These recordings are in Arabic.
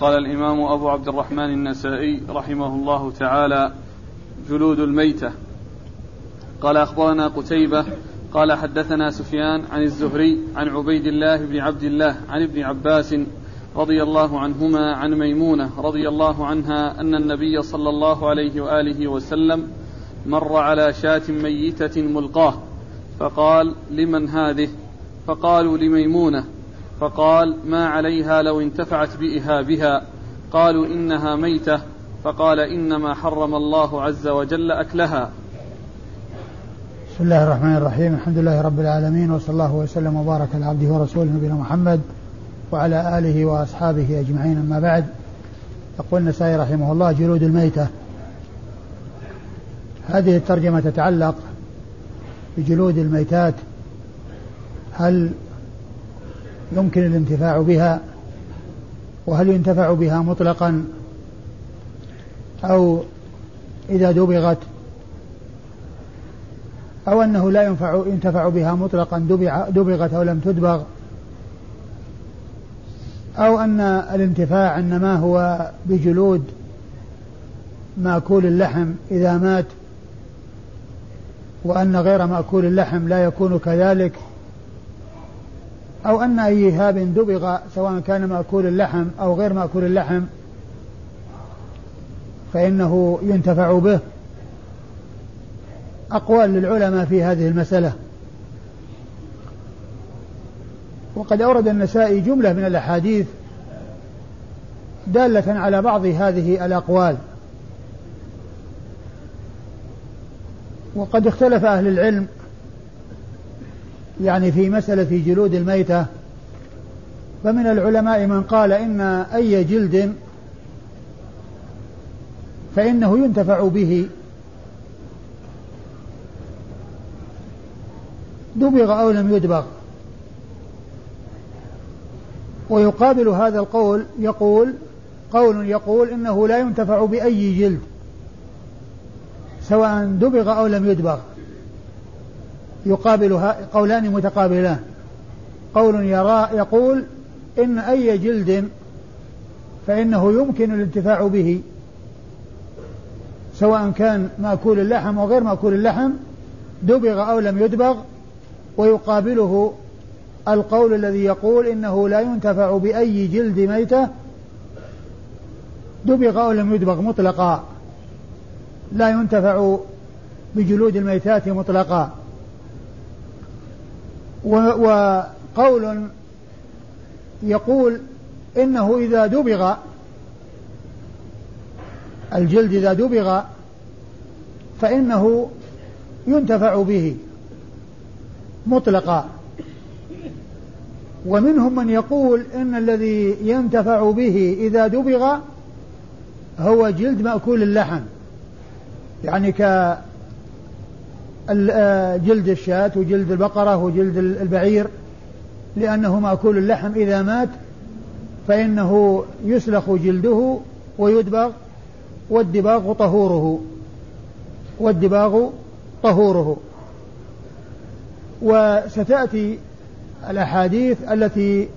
قال الإمام أبو عبد الرحمن النسائي رحمه الله تعالى جلود الميتة. قال أخبرنا قتيبة قال حدثنا سفيان عن الزهري عن عبيد الله بن عبد الله عن ابن عباس رضي الله عنهما عن ميمونة رضي الله عنها أن النبي صلى الله عليه وآله وسلم مر على شاة ميتة ملقاه فقال لمن هذه؟ فقالوا لميمونة. فقال ما عليها لو انتفعت بإهابها. قالوا إنها ميتة. فقال إنما حرم الله عز وجل أكلها. بسم الله الرحمن الرحيم. الحمد لله رب العالمين وصلى الله وسلم وبارك على عبده ورسوله نبينا محمد وعلى آله وأصحابه أجمعين. أما بعد يقول النسائي رحمه الله جلود الميتة. هذه الترجمة تتعلق بجلود الميتات. هل يمكن الانتفاع بها؟ وهل ينتفع بها مطلقا؟ أو إذا دبغت؟ أو أنه لا ينفع ينتفع بها مطلقا دبغت أو لم تدبغ؟ أو أن الانتفاع إنما هو بجلود مأكول اللحم إذا مات وأن غير مأكول اللحم لا يكون كذلك؟ أو أن أي هاب دبغ سواء كان مأكول اللحم أو غير مأكول اللحم فإنه ينتفع به. أقوال للعلماء في هذه المسألة. وقد أورد النسائي جملة من الأحاديث دالة على بعض هذه الأقوال. وقد اختلف أهل العلم يعني في مسألة جلود الميتة فمن العلماء من قال إن أي جلد فإنه ينتفع به. دبغ أو لم يدبغ. ويقابل هذا القول يقول قول يقول إنه لا ينتفع بأي جلد سواء دبغ أو لم يدبغ. يقابلها قولان متقابلان. قول يرى يقول إن أي جلد فإنه يمكن الانتفاع به. سواء كان مأكول اللحم أو غير مأكول اللحم دبغ أو لم يدبغ ويقابله القول الذي يقول إنه لا ينتفع بأي جلد ميتة دبغ أو لم يدبغ مطلقا. لا ينتفع بجلود الميتات مطلقا. وقول يقول إنه إذا دبغ الجلد إذا دبغ فإنه ينتفع به مطلقا. ومنهم من يقول إن الذي ينتفع به إذا دبغ هو جلد مأكول اللحم يعني ك جلد الشاة وجلد البقرة وجلد البعير لأنه مأكول اللحم إذا مات فإنه يسلخ جلده ويدبغ والدباغ طهوره والدباغ طهوره. وستأتي الأحاديث التي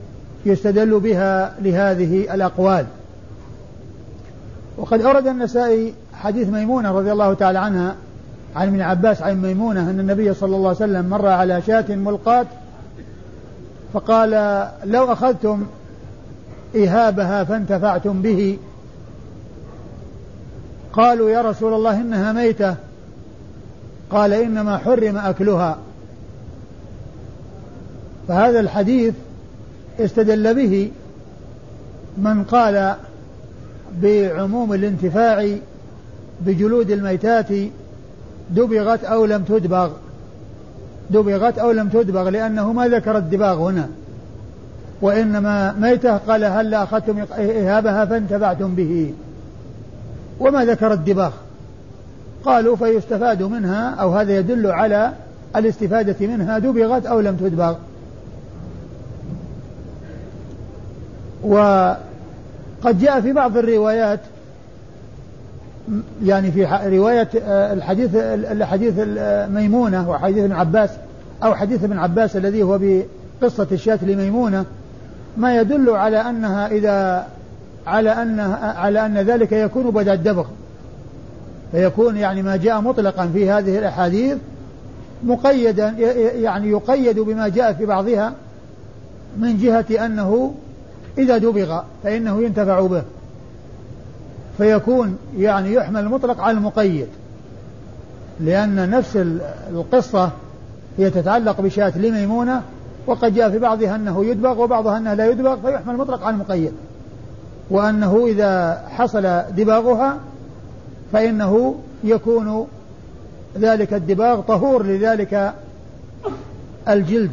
يستدل بها لهذه الأقوال. وقد أورد النسائي حديث ميمونة رضي الله تعالى عنها عن ابن عباس عن ميمونة أن النبي صلى الله عليه وسلم مر على شاة ملقاة فقال لو أخذتم إهابها فانتفعتم به. قالوا يا رسول الله إنها ميتة. قال إنما حرم أكلها. فهذا الحديث استدل به من قال بعموم الانتفاع بجلود الميتات دبغت أو لم تدبغ. دبغت أو لم تدبغ لأنه ما ذكر الدباغ هنا. وإنما ميتة قال هل أخذتم إهابها فانتبعتم به. وما ذكر الدباغ. قالوا فيستفاد منها أو هذا يدل على الاستفادة منها دبغت أو لم تدبغ. وقد جاء في بعض الروايات يعني في رواية آه، الحديث الحديث ميمونة وحديث ابن عباس أو حديث ابن عباس الذي هو بقصة الشاة لميمونة ما يدل على أنها إذا على أن على أن ذلك يكون بدأ الدبغ. فيكون يعني ما جاء مطلقا في هذه الأحاديث مقيدا يعني يقيد بما جاء في بعضها من جهة أنه إذا دبغ فإنه ينتفع به. فيكون يعني يحمل المطلق على المقيد. لأن نفس القصة هي تتعلق بشاة لميمونة وقد جاء في بعضها أنه يدبغ وبعضها أنه لا يدبغ فيحمل المطلق على المقيد. وأنه إذا حصل دباغها فإنه يكون ذلك الدباغ طهور لذلك الجلد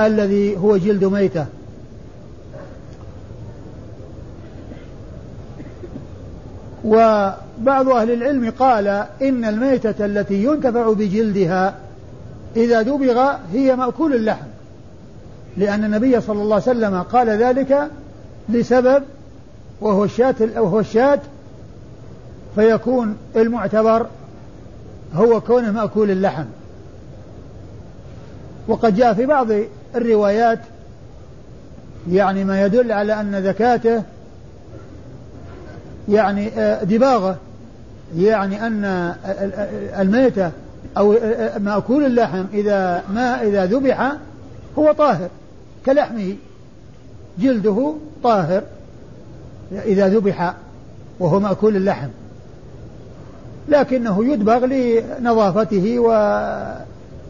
الذي هو جلد ميتة. وبعض أهل العلم قال إن الميتة التي ينتفع بجلدها إذا دبغ هي مأكول اللحم لأن النبي صلى الله عليه وسلم قال ذلك لسبب وهو الشاة وهو الشاة فيكون المعتبر هو كونه مأكول اللحم. وقد جاء في بعض الروايات يعني ما يدل على أن ذكاته يعني آه، دباغه. يعني أن الميتة أو مأكول اللحم إذا ما إذا ذبح هو طاهر كلحمه. جلده طاهر إذا ذبح وهو مأكول اللحم. لكنه يدبغ لنظافته و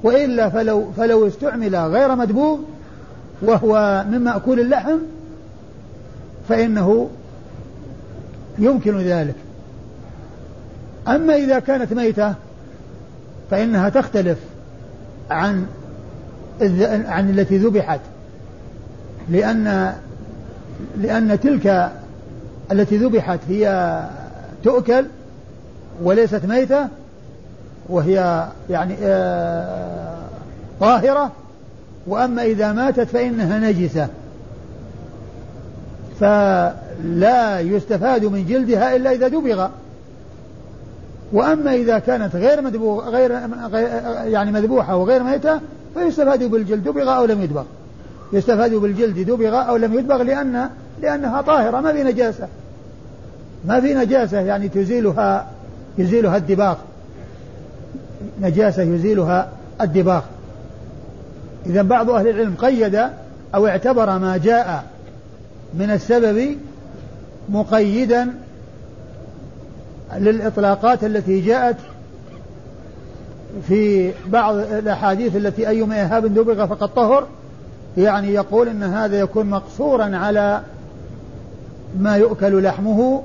وإلا فلو فلو استعمل غير مدبوغ وهو من مأكول اللحم فإنه يمكن ذلك. أما إذا كانت ميتة فإنها تختلف عن عن التي ذبحت. لأن لأن تلك التي ذبحت هي تؤكل وليست ميتة وهي يعني آه طاهرة. وأما إذا ماتت فإنها نجسة. فلا يستفاد من جلدها إلا إذا دبغ. وأما إذا كانت غير مدبوغ غير يعني مذبوحة وغير ميتة فيستفاد بالجلد دبغ أو لم يدبغ. يستفاد بالجلد دبغ أو لم يدبغ لأن لأنها طاهرة ما في نجاسة. ما في نجاسة يعني تزيلها يزيلها الدباغ. نجاسة يزيلها الدباغ. إذا بعض أهل العلم قيد أو اعتبر ما جاء من السبب مقيدا للإطلاقات التي جاءت في بعض الأحاديث التي أيما إهاب دبغ فقد طهر يعني يقول أن هذا يكون مقصورا على ما يؤكل لحمه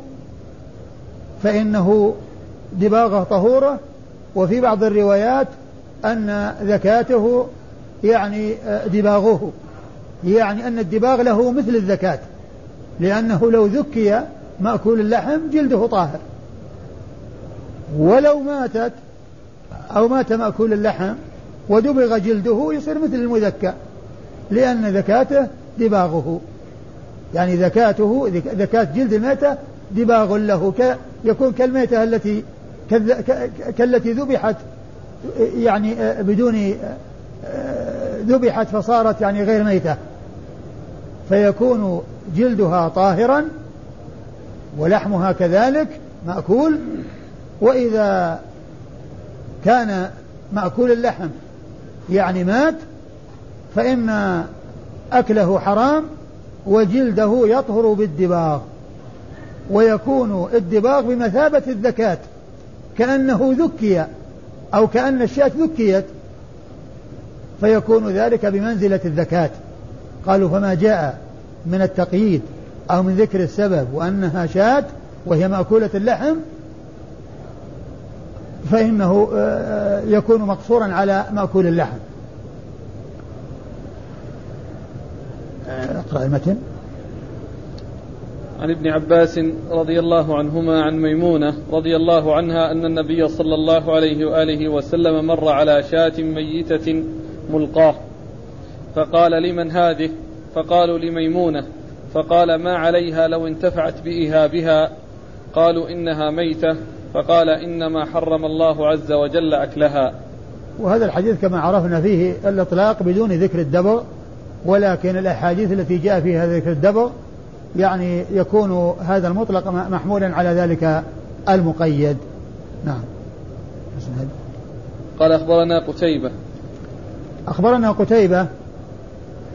فإنه دباغه طهورة. وفي بعض الروايات أن ذكاته يعني دباغه يعني أن الدباغ له مثل الذكاة لأنه لو ذكي مأكول اللحم جلده طاهر. ولو ماتت أو مات مأكول اللحم ودبغ جلده يصير مثل المذكى لأن ذكاته دباغه. يعني ذكاته ذكاة جلد الميتة دباغ له يكون كالميتة التي كالتي ذبحت يعني بدون ذبحت فصارت يعني غير ميتة. فيكون جلدها طاهرا ولحمها كذلك مأكول وإذا كان مأكول اللحم يعني مات فإن أكله حرام وجلده يطهر بالدباغ ويكون الدباغ بمثابة الذكاة كأنه ذكي أو كأن الشاة ذكيت فيكون ذلك بمنزلة الذكاة قالوا فما جاء من التقييد أو من ذكر السبب وأنها شاة وهي مأكولة اللحم فإنه آه، آه، يكون مقصورا على مأكول اللحم. اقرأ المتن عن ابن عباس رضي الله عنهما عن ميمونة رضي الله عنها أن النبي صلى الله عليه وآله وسلم مر على شاة ميتة ملقاه. فقال لمن هذه؟ فقالوا لميمونة. فقال ما عليها لو انتفعت بإهابها قالوا إنها ميتة. فقال إنما حرم الله عز وجل أكلها. وهذا الحديث كما عرفنا فيه الإطلاق بدون ذكر الدبر ولكن الأحاديث التي جاء فيها ذكر الدبر يعني يكون هذا المطلق محمولا على ذلك المقيد. نعم. قال أخبرنا قتيبة. أخبرنا قتيبة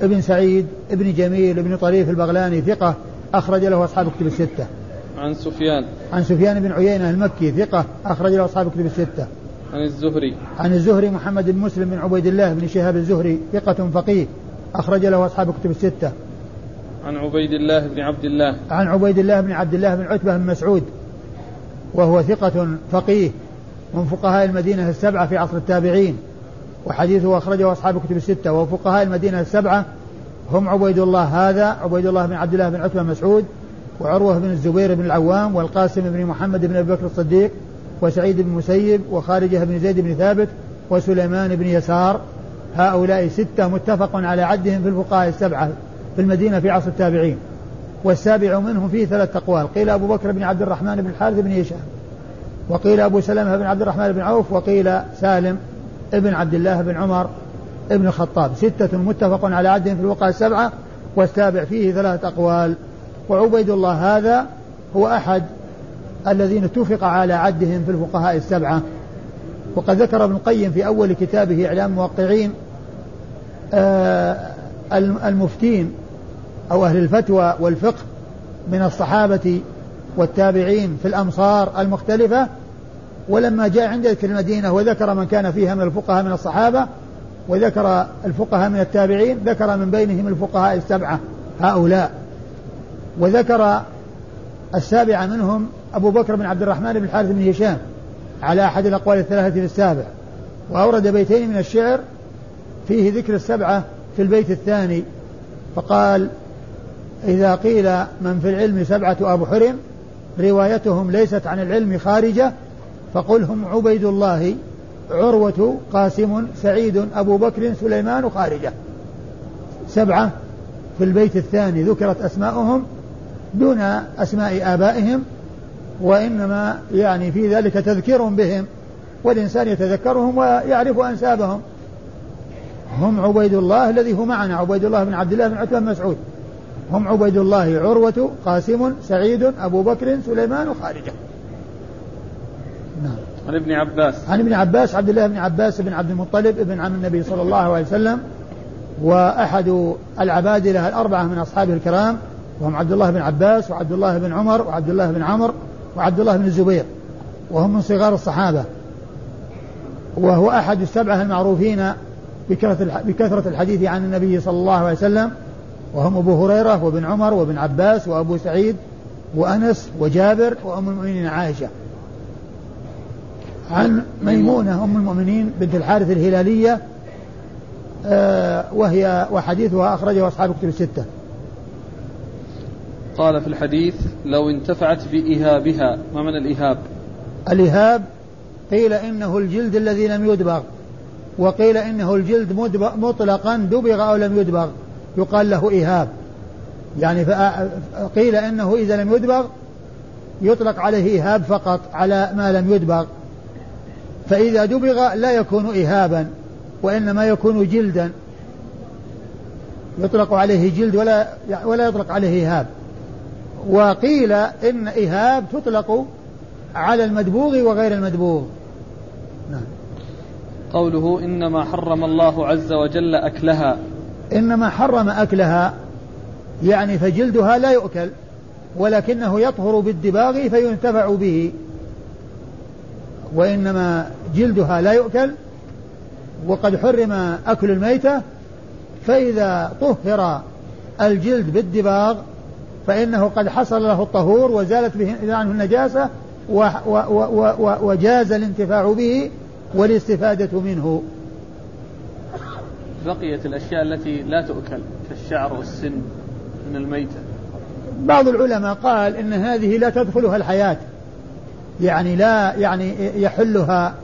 ابن سعيد ابن جميل ابن طريف البغلاني ثقة أخرج له أصحاب كتب الستة. عن سفيان. عن سفيان بن عيينة المكي ثقة أخرج له أصحاب كتب الستة. عن الزهري. عن الزهري محمد بن مسلم بن عبيد الله بن شهاب الزهري ثقة فقيه أخرج له أصحاب كتب الستة. عن عبيد الله بن عبد الله. عن عبيد الله بن عبد الله بن عتبة بن مسعود وهو ثقة فقيه من فقهاء المدينة السبعة في عصر التابعين. وحديثه أخرجه أصحاب كتب الستة وفقهاء المدينة السبعة هم عبيد الله هذا عبيد الله بن عبد الله بن عتبة مسعود وعروة بن الزبير بن العوام والقاسم بن محمد بن أبي بكر الصديق وسعيد بن مسيب وخارجة بن زيد بن ثابت وسليمان بن يسار. هؤلاء ستة متفق على عدهم في الفقهاء السبعة في المدينة في عصر التابعين. والسابع منهم فيه ثلاث أقوال. قيل أبو بكر بن عبد الرحمن بن الحارث بن هشام وقيل أبو سلمة بن عبد الرحمن بن عوف وقيل سالم ابن عبد الله بن عمر ابن الخطاب. ستة متفق على عدهم في الوقع السبعة والسابع فيه ثلاثة أقوال. وعبيد الله هذا هو أحد الذين اتفق على عدهم في الفقهاء السبعة. وقد ذكر ابن القيم في أول كتابه إعلام الموقعين آه المفتين أو أهل الفتوى والفقه من الصحابة والتابعين في الأمصار المختلفة ولما جاء عند ذكر المدينة وذكر من كان فيها من الفقهاء من الصحابة وذكر الفقهاء من التابعين ذكر من بينهم الفقهاء السبعة هؤلاء. وذكر السابعة منهم أبو بكر بن عبد الرحمن بن الحارث بن هشام على أحد الأقوال الثلاثة في السابع. وأورد بيتين من الشعر فيه ذكر السبعة في البيت الثاني. فقال إذا قيل من في العلم سبعة أبو حرم روايتهم ليست عن العلم خارجة فقل هم عبيد الله عروة قاسم سعيد أبو بكر سليمان خارجة. سبعة في البيت الثاني ذكرت أسماؤهم دون أسماء آبائهم وإنما يعني في ذلك تذكير بهم والإنسان يتذكرهم ويعرف أنسابهم. هم عبيد الله الذي هو معنا عبيد الله بن عبد الله بن عتبة بن مسعود. هم عبيد الله عروة قاسم سعيد أبو بكر سليمان وخارجة نعم. عن ابن عباس. عن ابن عباس عبد الله بن عباس بن عبد المطلب ابن عم النبي صلى الله عليه وسلم وأحد العبادلة الأربعة من أصحابه الكرام وهم عبد الله بن عباس وعبد الله بن عمر وعبد الله بن عمر وعبد الله بن الزبير وهم من صغار الصحابة. وهو أحد السبعة المعروفين بكثرة بكثرة الحديث عن النبي صلى الله عليه وسلم وهم أبو هريرة وابن عمر وابن عباس وأبو سعيد وأنس وجابر وأم المؤمنين عائشة. عن ميمونة أم المؤمنين بنت الحارث الهلالية آه وهي وحديثها أخرجه أصحاب كتب الستة. قال في الحديث لو انتفعت بإهابها ما معنى الإهاب الإهاب قيل إنه الجلد الذي لم يدبغ وقيل إنه الجلد مطلقا دبغ أو لم يدبغ يقال له إهاب يعني قيل إنه إذا لم يدبغ يطلق عليه إهاب فقط على ما لم يدبغ. فإذا دبغ لا يكون إهابا وإنما يكون جلدا. يطلق عليه جلد ولا ولا يطلق عليه إهاب. وقيل إن إهاب تطلق على المدبوغ وغير المدبوغ. نعم. قوله إنما حرم الله عز وجل أكلها. إنما حرم أكلها يعني فجلدها لا يؤكل ولكنه يطهر بالدباغ فينتفع به. وإنما جلدها لا يؤكل وقد حرم أكل الميتة فإذا طهر الجلد بالدباغ فإنه قد حصل له الطهور وزالت به عنه النجاسة وجاز الانتفاع به والاستفادة منه. بقيت الأشياء التي لا تؤكل كالشعر والسن من الميتة. بعض العلماء قال إن هذه لا تدخلها الحياة. يعني لا يعني يحلها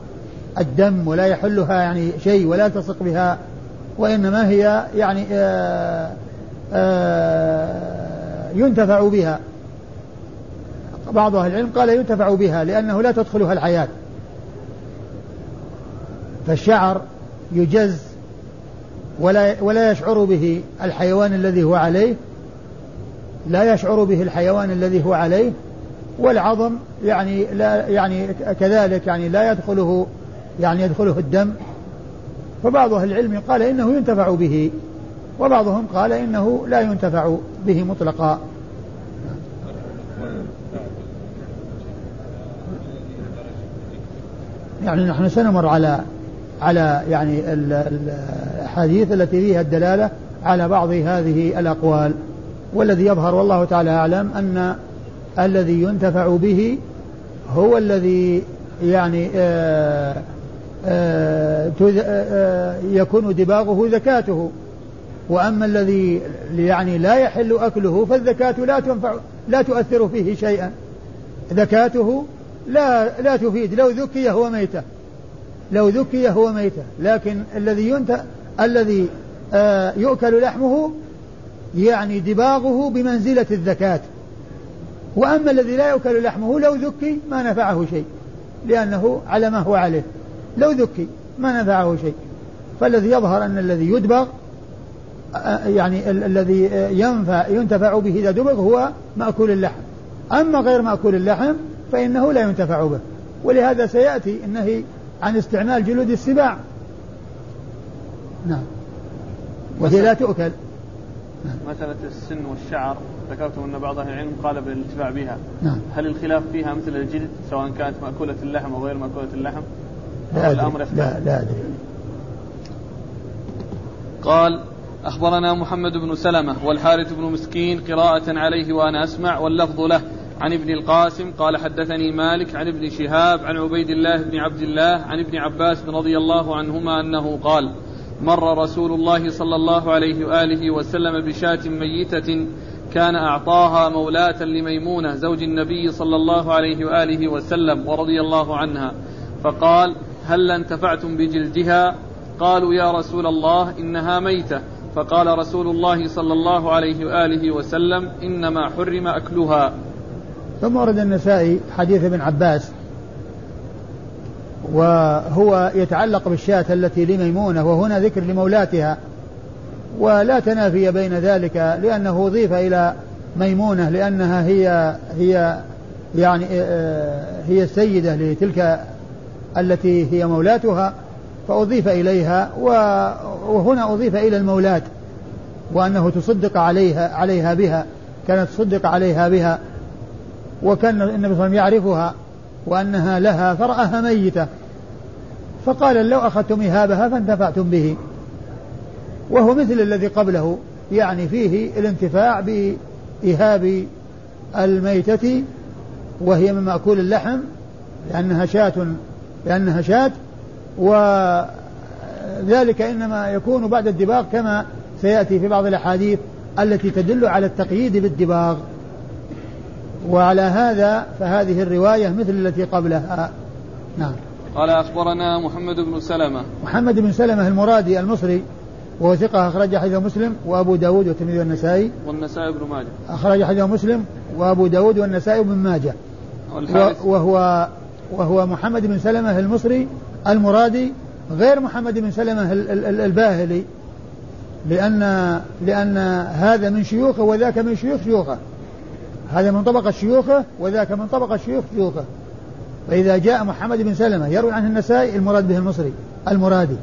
الدم ولا يحلها يعني شيء ولا تلصق بها وإنما هي يعني آآ آآ ينتفع بها. بعض أهل العلم قال ينتفع بها لأنه لا تدخلها الحياة. فالشعر يجز ولا ولا يشعر به الحيوان الذي هو عليه لا يشعر به الحيوان الذي هو عليه والعظم يعني لا يعني كذلك يعني لا يدخله يعني يدخله الدم. فبعض أهل العلم قال إنه ينتفع به وبعضهم قال إنه لا ينتفع به مطلقا. يعني نحن سنمر على على يعني الأحاديث التي فيها الدلالة على بعض هذه الأقوال. والذي يظهر والله تعالى أعلم أن الذي ينتفع به هو الذي يعني آآ آآ آآ يكون دباغه زكاته. وأما الذي يعني لا يحل أكله فالزكاة لا تنفع لا تؤثر فيه شيئا. زكاته لا لا تفيد. لو ذكي هو ميتة. لو ذكي هو ميتة. لكن الذي ينت الذي آه يؤكل لحمه يعني دباغه بمنزلة الزكاة. وأما الذي لا يؤكل لحمه لو ذكي ما نفعه شيء لأنه على ما هو عليه. لو ذكي ما نفعه شيء. فالذي يظهر أن الذي يدبغ يعني ال- الذي ينفع ينتفع به إذا دبغ هو مأكول اللحم. أما غير مأكول اللحم فإنه لا ينتفع به. ولهذا سيأتي النهي عن استعمال جلود السباع. نعم. وهي لا تؤكل. مسألة السن والشعر ذكرتم أن بعض أهل العلم قال بالانتفاع بها. نعم. هل الخلاف فيها مثل الجلد سواء كانت مأكولة اللحم أو غير مأكولة اللحم؟ لا الأمر أدري يختلف. لا, لا أدري. قال أخبرنا محمد بن سلمة والحارث بن مسكين قراءة عليه وأنا أسمع واللفظ له. عن ابن القاسم قال حدثني مالك عن ابن شهاب عن عبيد الله بن عبد الله عن ابن عباس رضي الله عنهما أنه قال مر رسول الله صلى الله عليه وآله وسلم بشاة ميتة كان أعطاها مولاة لميمونة زوج النبي صلى الله عليه وآله وسلم ورضي الله عنها. فقال هل انتفعتم بجلدها؟ قالوا يا رسول الله إنها ميتة. فقال رسول الله صلى الله عليه وآله وسلم إنما حرم أكلها. ثم ورد النسائي حديث ابن عباس وهو يتعلق بالشاة التي لميمونة وهنا ذكر لمولاتها. ولا تنافي بين ذلك لأنه أضيف إلى ميمونة لأنها هي هي يعني آه، هي السيدة لتلك التي هي مولاتها فأضيف إليها وهنا أضيف إلى المولاة وأنه تصدق عليها عليها بها كانت تصدق عليها بها وكان النبي صلى الله عليه وسلم يعرفها. وأنها لها فرأها ميتة. فقال لو أخذتم إهابها فانتفعتم به. وهو مثل الذي قبله يعني فيه الانتفاع بإهاب الميتة وهي من مأكول اللحم لأنها شاة لأنها شاة وذلك إنما يكون بعد الدباغ كما سيأتي في بعض الأحاديث التي تدل على التقييد بالدباغ. وعلى هذا فهذه الرواية مثل التي قبلها. نعم. قال أخبرنا محمد بن سلمة. محمد بن سلمة المرادي المصري وهو ثقة أخرج حديث مسلم وأبو داود والترمذي والنسائي. والنسائي بن ماجه. أخرج حديث مسلم وأبو داود والنسائي وابن ماجه. وهو وهو محمد بن سلمة المصري المرادي غير محمد بن سلمة ال- ال- ال- الباهلي لأن لأن هذا من شيوخه وذاك من شيوخ شيوخه. هذا من طبقة شيوخه وذاك من طبقة شيوخ شيوخه. فإذا جاء محمد بن سلمة يروي عنه النسائي المراد به المصري المرادي.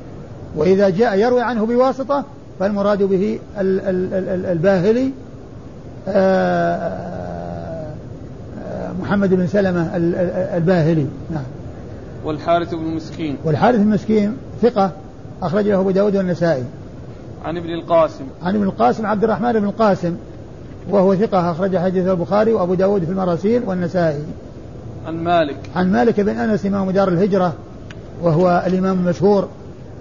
وإذا جاء يروي عنه بواسطة فالمراد به ال- ال- ال- ال- الباهلي آه، آه، محمد بن سلمة ال- ال- الباهلي. نعم. والحارث بن مسكين. والحارث المسكين ثقة أخرج له أبو داود والنسائي. عن ابن القاسم. عن ابن القاسم عبد الرحمن بن القاسم. وهو ثقة أخرج حديث البخاري وأبو داود في المراسيل والنسائي. عن مالك. عن مالك بن أنس إمام دار الهجرة وهو الإمام المشهور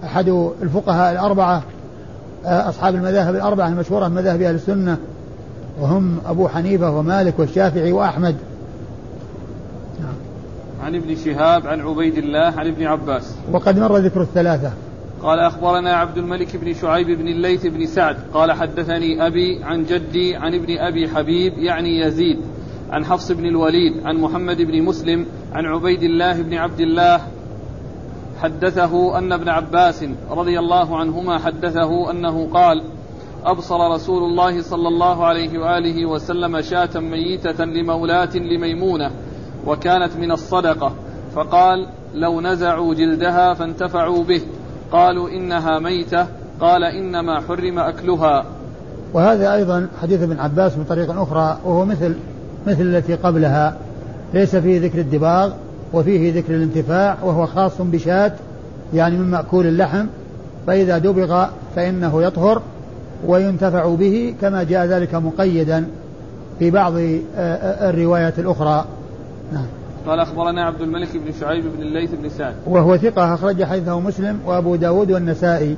أحد الفقهاء الأربعة آه، أصحاب المذاهب الأربعة المشهورة من مذاهب أهل السنة. وهم أبو حنيفة ومالك والشافعي وأحمد. عن ابن شهاب عن عبيد الله عن ابن عباس. وقد مر ذكر الثلاثة. قال أخبرنا عبد الملك بن شعيب بن الليث بن سعد قال حدثني أبي عن جدي عن ابن أبي حبيب يعني يزيد عن حفص بن الوليد عن محمد بن مسلم عن عبيد الله بن عبد الله حدثه أن ابن عباس رضي الله عنهما حدثه أنه قال أبصر رسول الله صلى الله عليه وآله وسلم شاة ميتة لمولاة لميمونة وكانت من الصدقة فقال لو نزعوا جلدها فانتفعوا به قالوا إنها ميتة قال إنما حرم أكلها. وهذا أيضا حديث ابن عباس من طريق أخرى وهو مثل مثل التي قبلها. ليس فيه ذكر الدباغ وفيه ذكر الانتفاع وهو خاص بشاة يعني من مأكول اللحم. فإذا دبغ فإنه يطهر وينتفع به كما جاء ذلك مقيدا في بعض آه، آه، الروايات الأخرى. نعم. قال أخبرنا عبد الملك بن شعيب بن الليث بن سعد. وهو ثقة أخرج حديثه مسلم وأبو داود والنسائي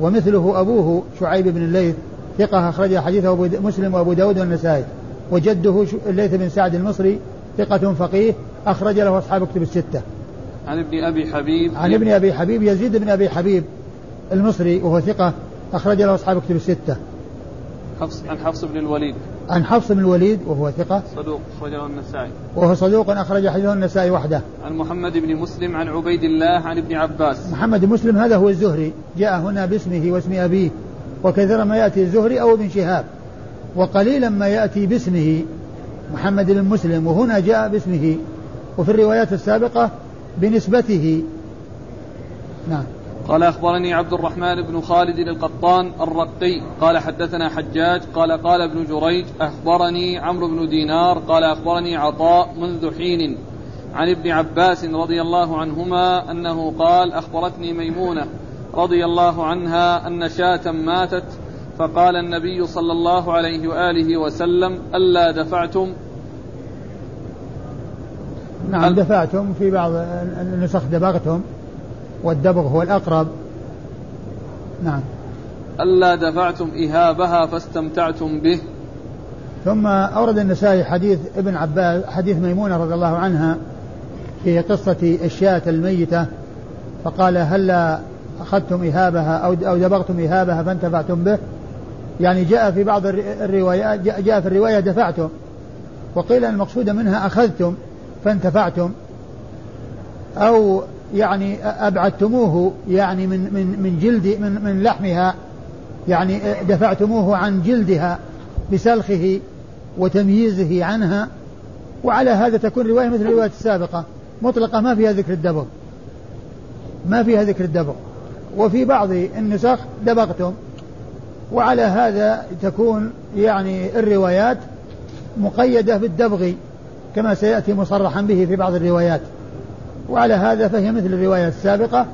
ومثله أبوه شعيب بن الليث ثقة أخرج حديثه مسلم وأبو داود والنسائي وجده الليث بن سعد المصري ثقة فقيه أخرج له أصحاب كتب الستة. عن ابن أبي حبيب. عن ابن أبي حبيب يزيد بن أبي حبيب المصري وهو ثقة أخرج له أصحاب كتب الستة. حفص عن حفص بن الوليد. عن حفص بن الوليد وهو ثقة. صدوق أخرجه النسائي. وهو صدوق أخرج حديثه النسائي وحده. عن محمد بن مسلم عن عبيد الله عن ابن عباس. محمد بن مسلم هذا هو الزهري. جاء هنا باسمه واسم أبيه. وكثيرا ما يأتي الزهري أو ابن شهاب. وقليلا ما يأتي باسمه محمد بن مسلم. وهنا جاء باسمه. وفي الروايات السابقة بنسبته. نعم. قال أخبرني عبد الرحمن بن خالد القطان الرقي قال حدثنا حجاج قال قال ابن جريج أخبرني عمرو بن دينار قال أخبرني عطاء منذ حين عن ابن عباس رضي الله عنهما أنه قال أخبرتني ميمونة رضي الله عنها أن شاة ماتت فقال النبي صلى الله عليه وآله وسلم ألا دفعتم نعم دفعتم في بعض النسخ دبغتم. والدبغ هو الأقرب. نعم. ألا دفعتم إهابها فاستمتعتم به. ثم أورد النسائي حديث ابن عباس حديث ميمونة رضي الله عنها في قصة الشاة الميتة فقال هلا أخذتم إهابها أو أو دبغتم إهابها فانتفعتم به؟ يعني جاء في بعض الروايات جاء في الرواية دفعتم. وقيل المقصود منها أخذتم فانتفعتم. أو يعني أبعدتموه يعني من من من جلد من من لحمها يعني دفعتموه عن جلدها بسلخه وتمييزه عنها وعلى هذا تكون رواية مثل الرواية السابقة. مطلقة ما فيها ذكر الدبغ. ما فيها ذكر الدبغ. وفي بعض النسخ دبغتم. وعلى هذا تكون يعني الروايات مقيدة بالدبغ كما سيأتي مصرحا به في بعض الروايات. وعلى هذا فهي مثل الرواية السابقة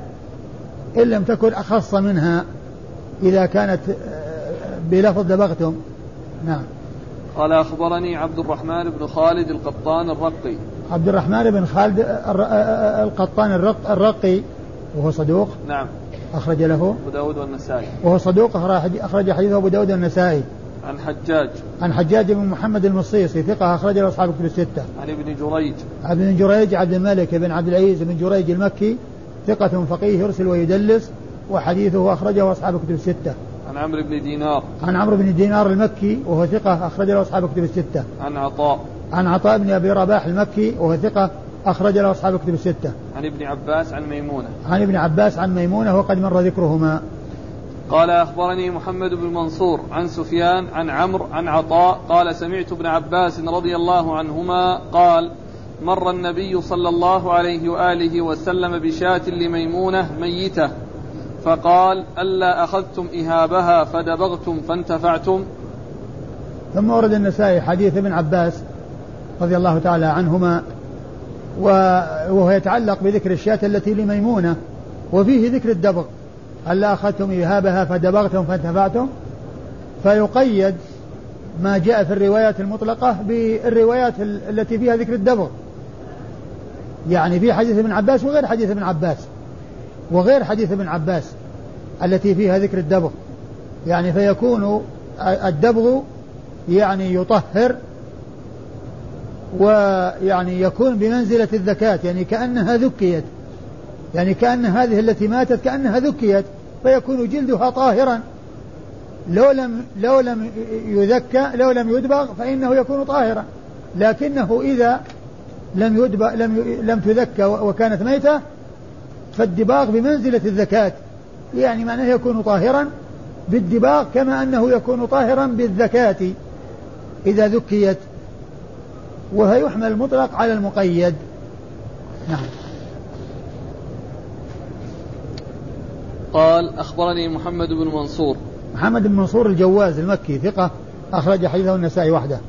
إن لم تكن أخص منها إذا كانت آه، بلفظ دبغتم نعم. قال أخبرني عبد الرحمن بن خالد القطان الرقي. عبد الرحمن بن خالد آه، آه، القطان الرقي وهو صدوق. نعم. أخرج له. أبو داود والنسائي. وهو صدوق أخرج حديثه أبو داود والنسائي. عن حجاج عن حجاج بن محمد المصيصي ثقة أخرج له أصحاب الكتب الستة. عن ابن جريج. عن ابن جريج عبد الملك بن عبد العزيز بن جريج المكي ثقة فقيه يرسل ويدلس وحديثه أخرجه أصحاب الكتب الستة. عن عمرو بن دينار. عن عمرو بن دينار المكي وهو ثقة أخرج له أصحاب الكتب الستة. عن عطاء. عن عطاء بن أبي رباح المكي وهو ثقة أخرج له أصحاب الكتب الستة. عن ابن عباس عن ميمونة. عن ابن عباس عن ميمونة وقد مر ذكرهما. قال أخبرني محمد بن منصور عن سفيان عن عمرو عن عطاء قال سمعت ابن عباس رضي الله عنهما قال مر النبي صلى الله عليه وآله وسلم بشاة لميمونة ميتة فقال ألا أخذتم إهابها فدبغتم فانتفعتم ثم ورد النسائي حديث ابن عباس رضي الله تعالى عنهما وهو يتعلق بذكر الشاة التي لميمونة وفيه ذكر الدبغ. ألا أخذتم إيهابها فدبغتم فانتفعتم؟ فيقيد ما جاء في الروايات المطلقة بالروايات التي فيها ذكر الدبغ يعني في حديث ابن عباس وغير حديث ابن عباس. وغير حديث ابن عباس التي فيها ذكر الدبغ يعني فيكون الدبغ يعني يطهر ويعني يكون بمنزلة الذكاة يعني كأنها ذكيت. يعني كأن هذه التي ماتت كأنها ذكيت فيكون جلدها طاهرا. لو لم لو لم يذكى لو لم يدبغ فإنه يكون طاهرا. لكنه إذا لم يدبغ لم لم تذكى وكانت ميتة فالدباغ بمنزلة الذكاة يعني معناه يكون طاهرا بالدباغ كما أنه يكون طاهرا بالذكاة إذا ذكيت. ويحمل المطلق على المقيد. نعم. قال أخبرني محمد بن منصور. محمد بن منصور الجواز المكي ثقة أخرج حديثه النسائي وحده.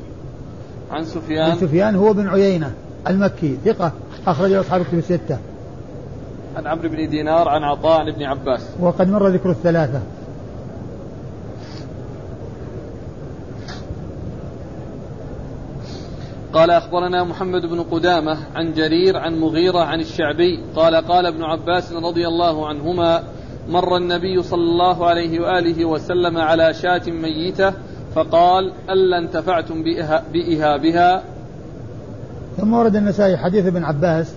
عن سفيان. عن سفيان هو بن عيينة المكي ثقة أخرج أصحاب كتب الستة. عن عمرو بن دينار عن عطاء عن ابن عباس. وقد مر ذكر الثلاثة. قال أخبرنا محمد بن قدامة عن جرير عن مغيرة عن الشعبي. قال قال ابن عباس رضي الله عنهما مر النبي صلى الله عليه وآله وسلم على شاة ميتة فقال ألا انتفعتم بإهابها. ثم ورد النسائي حديث ابن عباس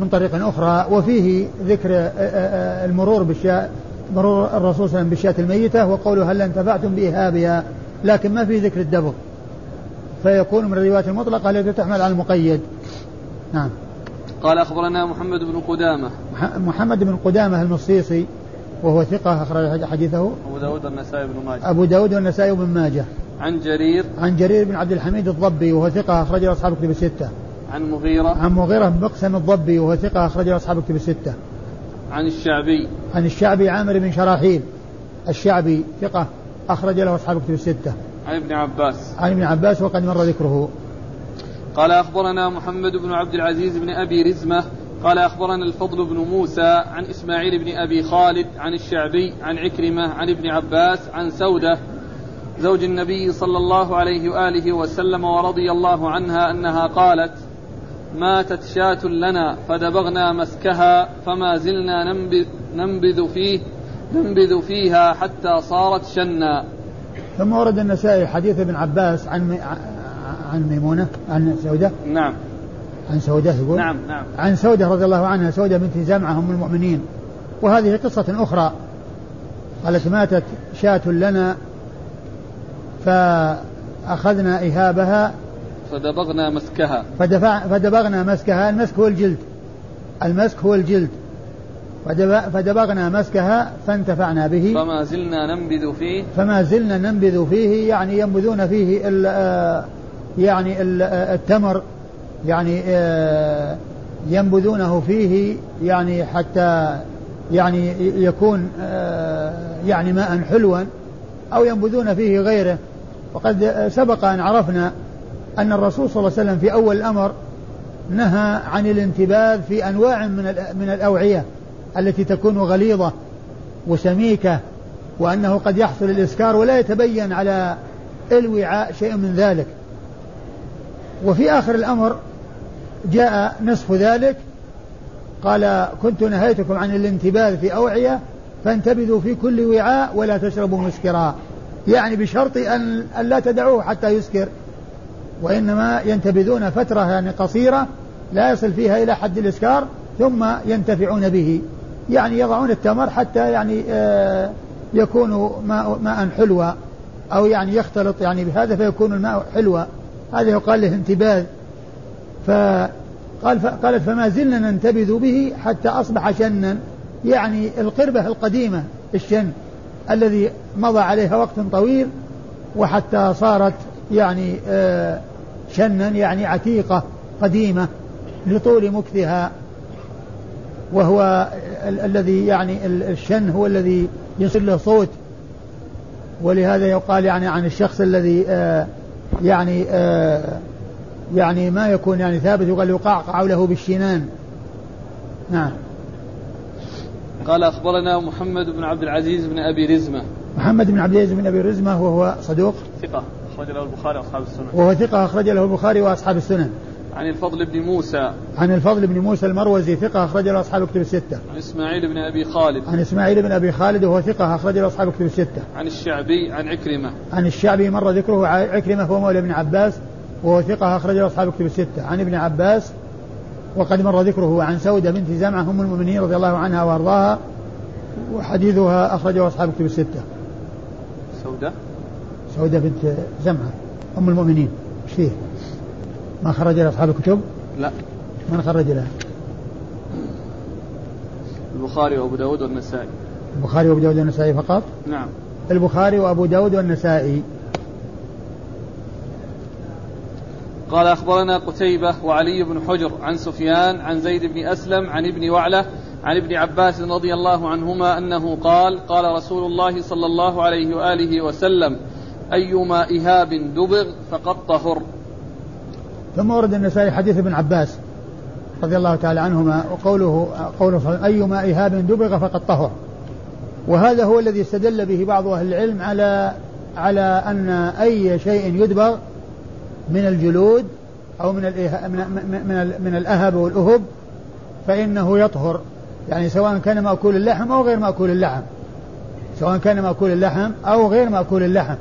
من طريق أخرى وفيه ذكر آه، آه، آه، المرور بالشاة مرور الرسول صلى الله عليه وسلم بالشاة الميتة وقوله هل انتفعتم بإهابها لكن ما في ذكر الدبغ. فيكون من الروايات المطلقة التي تحمل على المقيد. نعم. قال أخبرنا محمد بن قدامة محمد بن قدامة المصيصي وهو ثقة أخرج حديثه. أبو داود والنسائي بن ماجه. أبو داود والنسائي بن ماجه. عن جرير. عن جرير بن عبد الحميد الضبي وهو ثقة أخرج أصحاب كتب الستة. عن مغيرة. عن مغيرة بن مقسم الضبي وهو ثقة أخرج أصحاب كتب الستة. عن الشعبي. عن الشعبي عامر بن شراحيل. الشعبي ثقة أخرج له أصحاب كتب الستة. عن ابن عباس. عن ابن عباس وقد مر ذكره. قال أخبرنا محمد بن عبد العزيز بن أبي رزمة قال أخبرنا الفضل بن موسى عن إسماعيل بن أبي خالد عن الشعبي عن عكرمة عن ابن عباس عن سودة زوج النبي صلى الله عليه وآله وسلم ورضي الله عنها أنها قالت ماتت شاة لنا فدبغنا مسكها فما زلنا ننبذ, ننبذ فيه ننبذ فيها حتى صارت شنا. ثم ورد النسائي حديث ابن عباس عن عن ميمونة عن سودة. نعم. عن سودة يقول؟ نعم نعم. عن سودة رضي الله عنها سودة بنت زمعة أم المؤمنين. وهذه قصة أخرى قالت ماتت شاة لنا فأخذنا إهابها فدبغنا مسكها. فدفع فدبغنا مسكها المسك هو الجلد. المسك هو الجلد. فدبغنا مسكها فانتفعنا به. فما زلنا ننبذ فيه. فما زلنا ننبذ فيه يعني ينبذون فيه ال آه، يعني ال آه، التمر. يعني آه، ينبذونه فيه يعني حتى يعني يكون يعني ماء حلوا أو ينبذون فيه غيره. وقد سبق أن عرفنا أن الرسول صلى الله عليه وسلم في أول الأمر نهى عن الانتباذ في أنواع من من الأوعية التي تكون غليظة وسميكة وأنه قد يحصل الإسكار ولا يتبين على الوعاء شيء من ذلك. وفي آخر الأمر جاء نصف ذلك قال كنت نهيتكم عن الانتباذ في أوعية فانتبذوا في كل وعاء ولا تشربوا مسكرا. يعني بشرط أن لا تدعوه حتى يسكر. وإنما ينتبذون فترة يعني قصيرة لا يصل فيها إلى حد الإسكار ثم ينتفعون به. يعني يضعون التمر حتى يعني آه يكون ماء, ماء حلوا أو يعني يختلط يعني بهذا فيكون الماء حلوا هذا يقال له انتباذ فقال قالت فما زلنا ننتبذ به حتى أصبح شنا يعني القربة القديمة الشن الذي مضى عليها وقت طويل وحتى صارت يعني آه شنا يعني عتيقة قديمة لطول مكثها. وهو ال- الذي يعني الشن هو الذي يصير له صوت. ولهذا يقال يعني عن الشخص الذي آه يعني آه يعني ما يكون يعني ثابت يقال يقعقع له بالشنان نعم. قال أخبرنا محمد بن عبد العزيز بن أبي رزمة. محمد بن عبد العزيز بن أبي رزمة وهو صدوق. ثقة أخرج له البخاري وأصحاب السنن. وهو ثقة أخرج له البخاري وأصحاب السنن. عن الفضل بن موسى. عن الفضل بن موسى المروزي ثقة أخرج له أصحاب الكتب الستة. عن إسماعيل بن أبي خالد. عن إسماعيل بن أبي خالد وهو ثقة أخرج له أصحاب الكتب الستة. عن الشعبي عن عكرمة. عن الشعبي مر ذكره عكرمة هو مولى ابن عباس. وهو ثقة أخرج له أصحاب الكتب الستة عن ابن عباس وقد مر ذكره عن سودة بنت زمعة أم المؤمنين رضي الله عنها وأرضاها وحديثها أخرجه أصحاب الكتب الستة سودة سودة بنت زمعة أم المؤمنين إيش فيه؟ ما خرج لها أصحاب الكتب؟ لا من خرج لها؟ البخاري وأبو داود والنسائي البخاري وأبو داود والنسائي فقط؟ نعم البخاري وأبو داود والنسائي قال أخبرنا قتيبة وعلي بن حجر عن سفيان عن زيد بن أسلم عن ابن وعلة عن ابن عباس رضي الله عنهما أنه قال قال رسول الله صلى الله عليه وآله وسلم أيما إهاب دبغ فقد طهر. ثم ورد النسائي حديث ابن عباس رضي الله تعالى عنهما وقوله قوله أيما إهاب دبغ فقد طهر. وهذا هو الذي استدل به بعض أهل العلم على على أن أي شيء يدبغ من الجلود أو من من من, من الأهب والأهب فإنه يطهر. يعني سواء كان مأكول اللحم أو غير مأكول اللحم. سواء كان مأكول اللحم أو غير مأكول اللحم.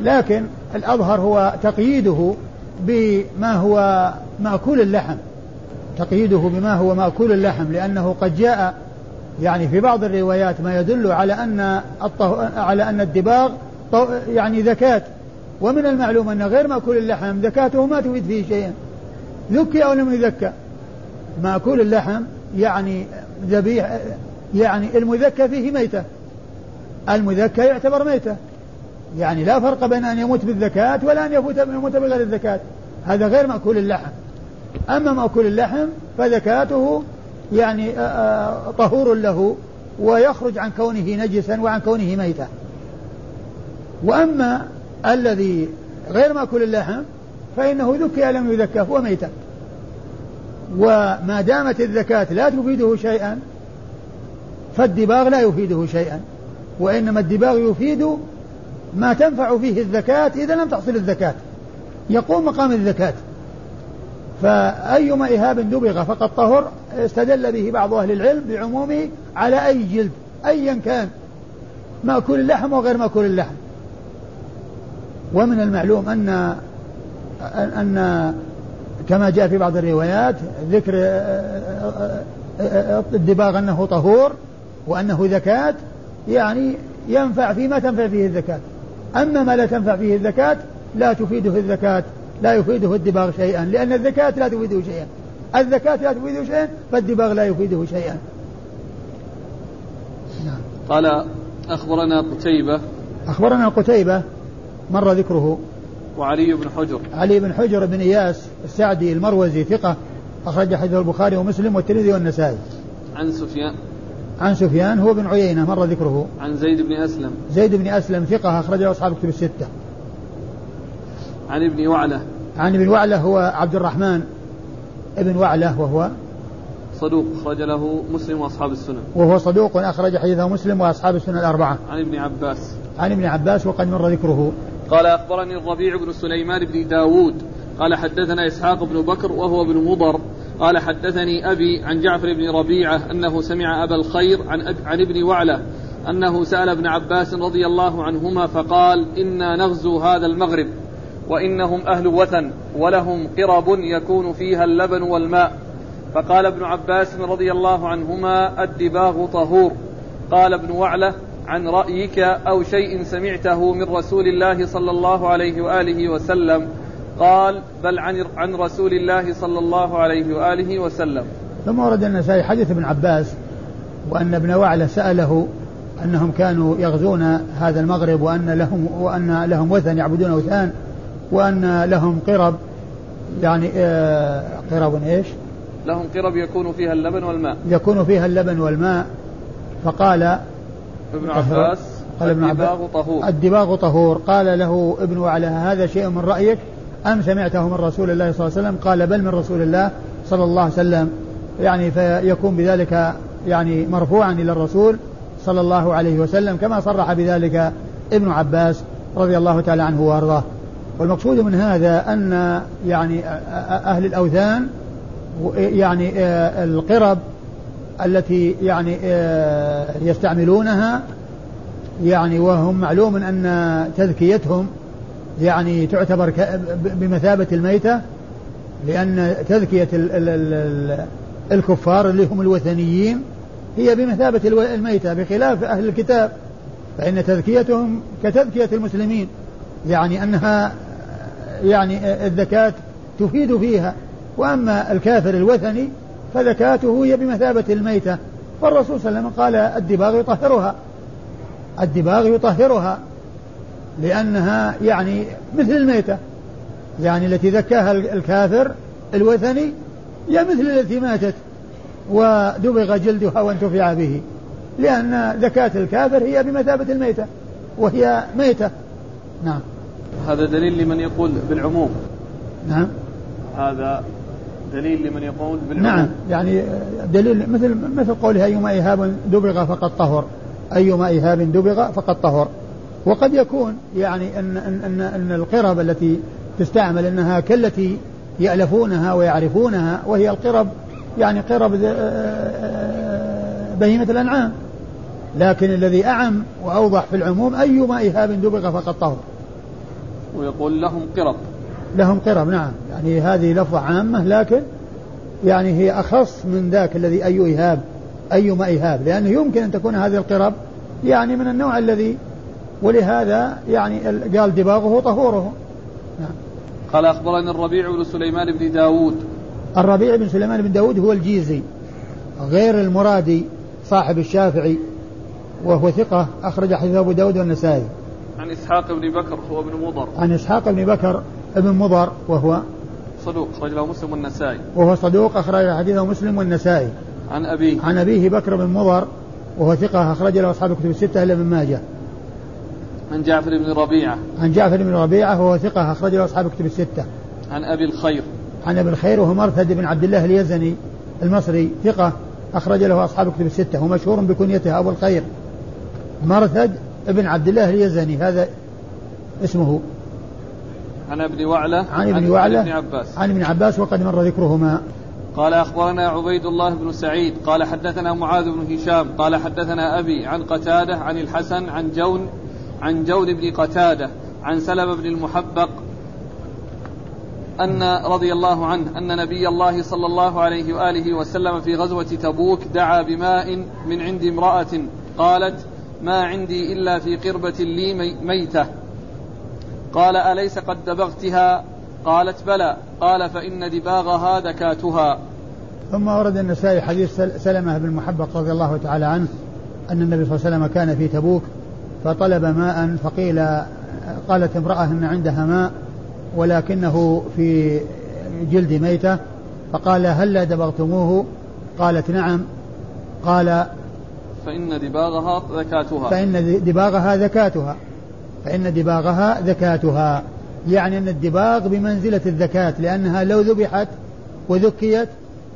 لكن الأظهر هو تقييده بما هو مأكول اللحم. تقييده بما هو مأكول اللحم لأنه قد جاء يعني في بعض الروايات ما يدل على أن على أن الدباغ يعني ذكاة. ومن المعلوم أن غير مأكول اللحم ذكاته ما تفيد فيه شيئا. ذكي أو لم يذكى. مأكول اللحم يعني ذبيح يعني المذكى فيه ميتة. المذكى يعتبر ميتة. يعني لا فرق بين أن يموت بالذكاة ولا أن يموت يموت بغير الذكاة هذا غير مأكول اللحم. أما مأكول اللحم فذكاته يعني طهور له ويخرج عن كونه نجسا وعن كونه ميتا. وأما الذي غير مأكول اللحم فإنه ذكي لم يذكى هو ميتا وما دامت الذكاة لا تفيده شيئا فالدباغ لا يفيده شيئا. وإنما الدباغ يفيد ما تنفع فيه الزكاة إذا لم تحصل الزكاة. يقوم مقام الزكاة. فأيما إهاب دبغ فقد طهر استدل به بعض أهل العلم بعمومه على أي جلد أيا كان مأكول اللحم وغير مأكول اللحم ومن المعلوم أن أن كما جاء في بعض الروايات ذكر الدباغ أنه طهور وأنه زكاة يعني ينفع فيما تنفع فيه الزكاة. أما ما لا تنفع فيه الزكاة لا تفيده الزكاة لا يفيده الدباغ شيئا لأن الزكاة لا تفيده شيئا. الزكاة لا تفيده شيئا فالدباغ لا يفيده شيئا. نعم. قال أخبرنا قتيبة. أخبرنا قتيبة مر ذكره وعلي بن حجر. علي بن حجر بن إياس السعدي المروزي ثقة أخرج حديث البخاري ومسلم والترمذي والنسائي. عن سفيان. عن سفيان هو بن عيينة مر ذكره. عن زيد بن أسلم. زيد بن أسلم ثقة أخرجه أصحاب كتب الستة. عن ابن وعلة. عن ابن وعلة هو عبد الرحمن ابن وعلة وهو صدوق أخرج له مسلم وأصحاب السنن. وهو صدوق أخرج حديثه مسلم وأصحاب السنن الأربعة. عن ابن عباس. عن ابن عباس وقد مر ذكره. قال أخبرني الربيع بن سليمان بن داود قال حدثنا إسحاق بن بكر وهو ابن مضر قال حدثني أبي عن جعفر بن ربيعة أنه سمع أبا الخير عن, أب عن ابن وعلة أنه سأل ابن عباس رضي الله عنهما فقال إنا نغزو هذا المغرب وإنهم أهل وثن ولهم قرب يكون فيها اللبن والماء فقال ابن عباس رضي الله عنهما الدباغ طهور قال ابن وعلة عن رأيك أو شيء سمعته من رسول الله صلى الله عليه وآله وسلم. قال بل عن عن رسول الله صلى الله عليه وآله وسلم. ثم ورد النسائي حديث ابن عباس وأن ابن وعلة سأله أنهم كانوا يغزون هذا المغرب وأن لهم وأن لهم وثن يعبدون أوثان وأن لهم قرب يعني آه قرب إيش؟ لهم قرب يكون فيها اللبن والماء. يكون فيها اللبن والماء. فقال ابن عباس قال ابن الدباغ طهور. الدباغ طهور. قال له ابن وعلة هذا شيء من رأيك؟ أم سمعته من رسول الله صلى الله عليه وسلم؟ قال بل من رسول الله صلى الله عليه وسلم. يعني فيكون بذلك يعني مرفوعا إلى الرسول صلى الله عليه وسلم كما صرح بذلك ابن عباس رضي الله تعالى عنه وأرضاه. والمقصود من هذا أن يعني أهل الأوثان يعني القرب التي يعني يستعملونها يعني وهم معلوم أن تذكيتهم يعني تعتبر بمثابة الميتة لأن تذكية الكفار اللي هم الوثنيين هي بمثابة الميتة بخلاف أهل الكتاب. فإن تذكيتهم كتذكية المسلمين يعني أنها يعني الزكاة تفيد فيها. وأما الكافر الوثني فزكاته هي بمثابة الميتة. فالرسول صلى الله عليه وسلم قال الدباغ يطهرها. الدباغ يطهرها لأنها يعني مثل الميتة. يعني التي ذكاها الكافر الوثني هي مثل التي ماتت ودبغ جلدها وانتفع به. لأن زكاة الكافر هي بمثابة الميتة وهي ميتة. نعم. هذا دليل لمن يقول بالعموم. نعم. هذا دليل لمن يقول بالعموم؟ نعم يعني دليل مثل مثل قوله أيما إيهاب دبغ فقد طهر. أيما إيهاب دبغ فقد طهر. وقد يكون يعني أن أن أن, أن القرب التي تستعمل أنها كالتي يألفونها ويعرفونها وهي القرب يعني قرب بهيمة الأنعام. لكن الذي أعم وأوضح في العموم أيما إيهاب دبغ فقد طهر. ويقول لهم قرب. لهم قرب نعم. يعني هذه لفظة عامة لكن يعني هي أخص من ذاك الذي أي إيهاب أيما إيهاب. لأنه يمكن أن تكون هذه القرب يعني من النوع الذي ولهذا يعني قال دباغه طهوره. نعم. قال أخبرنا الربيع بن سليمان بن داود. الربيع بن سليمان بن داود هو الجيزي غير المرادي صاحب الشافعي وهو ثقة أخرج حديث أبو داود والنسائي. عن إسحاق بن بكر هو ابن مضر. عن إسحاق بن بكر ابن مضر وهو صدوق أخرج له مسلم والنسائي. وهو صدوق أخرج حديثه مسلم والنسائي. عن أبيه. عن أبيه بكر بن مضر وهو ثقة أخرج له أصحاب الكتب الستة إلا ابن ماجه. عن جعفر بن ربيعة. عن جعفر بن ربيعة وهو ثقة أخرج له أصحاب الكتب الستة. عن أبي الخير. عن أبي الخير وهو مرثد بن عبد الله اليزني المصري ثقة أخرج له أصحاب الكتب الستة. ومشهور بكنيته أبو الخير. مرثد بن عبد الله اليزني هذا اسمه. عن ابن وعلة عن ابن وعلة عن ابن عباس. عن ابن عباس وقد مر ذكرهما. قال أخبرنا عبيد الله بن سعيد قال حدثنا معاذ بن هشام قال حدثنا أبي عن قتادة عن الحسن عن جون عن جون بن قتادة عن سلم بن المحبق أن رضي الله عنه أن نبي الله صلى الله عليه وآله وسلم في غزوة تبوك دعا بماء من عند امرأة قالت ما عندي إلا في قربة لي ميتة. قال أليس قد دبغتها؟ قالت بلى. قال فإن دباغها ذكاتها ثم ورد النسائي حديث سلمة بن محبق رضي الله تعالى عنه أن النبي صلى الله عليه وسلم كان في تبوك فطلب ماء فقيل قالت امرأة أن عندها ماء ولكنه في جلد ميتة فقال هل دبغتموه؟ قالت نعم. قال فإن دباغها ذكاتها. فإن دباغها ذكاتها. فإن دباغها ذكاتها يعني أن الدباغ بمنزلة الذكاة لأنها لو ذبحت وذكيت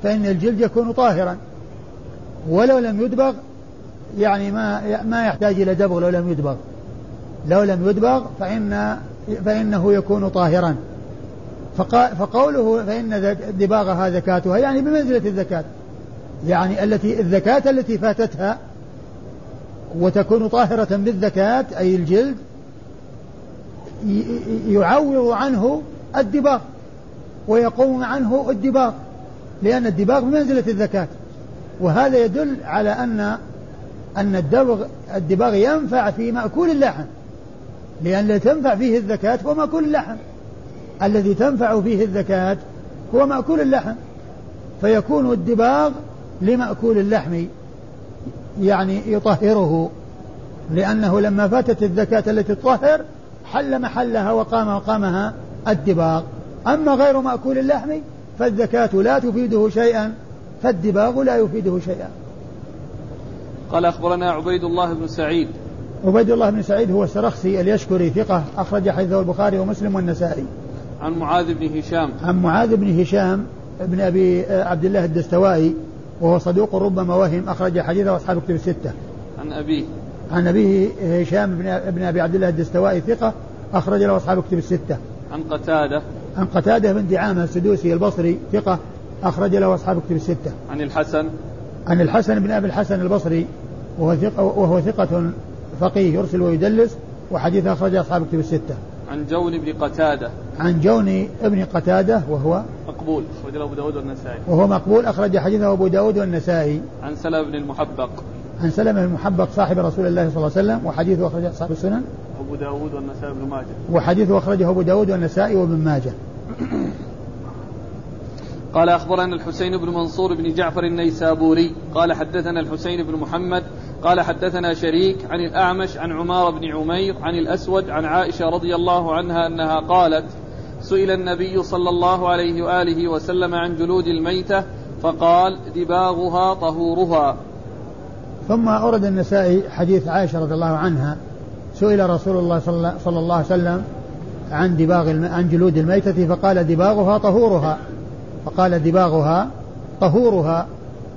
فإن الجلد يكون طاهرا. ولو لم يدبغ يعني ما ما يحتاج إلى دبغ لو لم يدبغ. لو لم يدبغ فإن فإنه يكون طاهرا. فقوله فإن دباغها ذكاتها يعني بمنزلة الذكاة يعني التي الذكاة التي فاتتها وتكون طاهرة بالذكاة أي الجلد يعوض عنه الدباغ ويقوم عنه الدباغ لأن الدباغ بمنزلة الذكاة وهذا يدل على أن أن الدبغ الدباغ ينفع في مأكول اللحم لأن تنفع فيه الذكاة هو مأكول اللحم. الذي تنفع فيه الذكاة هو مأكول اللحم. فيكون الدباغ لمأكول اللحم يعني يطهره لأنه لما فاتت الزكاة التي تطهر حل محلها وقام مقامها الدباغ. أما غير مأكول اللحم فالزكاة لا تفيده شيئا فالدباغ لا يفيده شيئا. قال أخبرنا عبيد الله بن سعيد. عبيد الله بن سعيد هو السرخسي اليشكري ثقة أخرج حديثه البخاري ومسلم والنسائي. عن معاذ بن هشام. عن معاذ بن هشام بن أبي عبد الله الدستوائي وهو صدوق ربما وهم أخرج حديثه أصحاب كتب الستة. عن أبيه. عن أبيه هشام بن, أبي عبد الله الدستوائي ثقة أخرج له أصحاب كتب الستة. عن قتادة. عن قتادة بن دعامة السدوسي البصري ثقة أخرج له أصحاب كتب الستة. عن الحسن. عن الحسن بن أبي الحسن البصري وهو ثقة, وهو ثقة فقيه يرسل ويدلس وحديث أخرج أصحاب كتب الستة. عن جون بن قتادة. عن جون بن قتادة وهو مقبول. أخرج له أبو داود والنسائي. وهو مقبول أخرج حديثه أبو داود والنسائي. عن سلمة بن المحبق. عن سلمة بن المحبق صاحب رسول الله صلى الله عليه وسلم وحديثه أخرجه أصحاب السنن. أبو داود والنسائي بن ماجه. وحديثه أخرجه أبو داود والنسائي وابن ماجه. قال أخبرنا الحسين بن منصور بن جعفر النيسابوري قال حدثنا الحسين بن محمد قال حدثنا شريك عن الأعمش عن عمار بن عمير عن الأسود عن عائشة رضي الله عنها أنها قالت سئل النبي صلى الله عليه وآله وسلم عن جلود الميتة فقال دباغها طهورها. ثم أورد النسائي حديث عائشة رضي الله عنها سئل رسول الله صلى الله عليه وسلم عن دباغ عن جلود الميتة فقال دباغها طهورها. فقال دباغها طهورها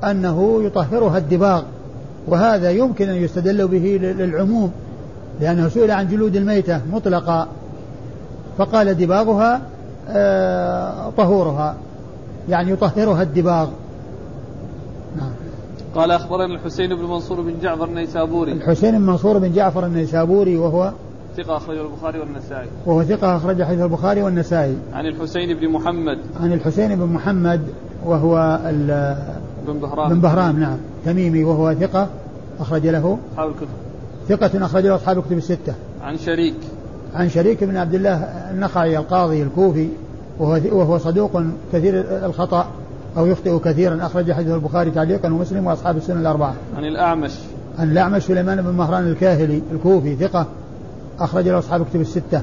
أنه يطهرها الدباغ وهذا يمكن أن يستدل به للعموم لأنه سئل عن جلود الميتة مطلقا. فقال دباغها آه طهورها يعني يطهرها الدباغ. قال أخبرنا الحسين بن منصور بن جعفر النيسابوري. الحسين بن منصور بن جعفر النيسابوري وهو ثقة أخرجه البخاري والنسائي. وهو ثقة أخرج حديث البخاري والنسائي. عن الحسين بن محمد. عن الحسين بن محمد وهو بن بهرام. بن بهرام نعم. تميمي وهو ثقة أخرج له. أصحاب الكتب. ثقة أخرج له أصحاب الكتب الستة. عن شريك. عن شريك بن عبد الله النخعي القاضي الكوفي وهو وهو صدوق كثير الخطأ. أو يخطئ كثيرا أخرج حديث البخاري تعليقا ومسلم وأصحاب السنة الأربعة. عن الأعمش. عن الأعمش سليمان بن مهران الكاهلي الكوفي ثقة أخرج له أصحاب الكتب الستة.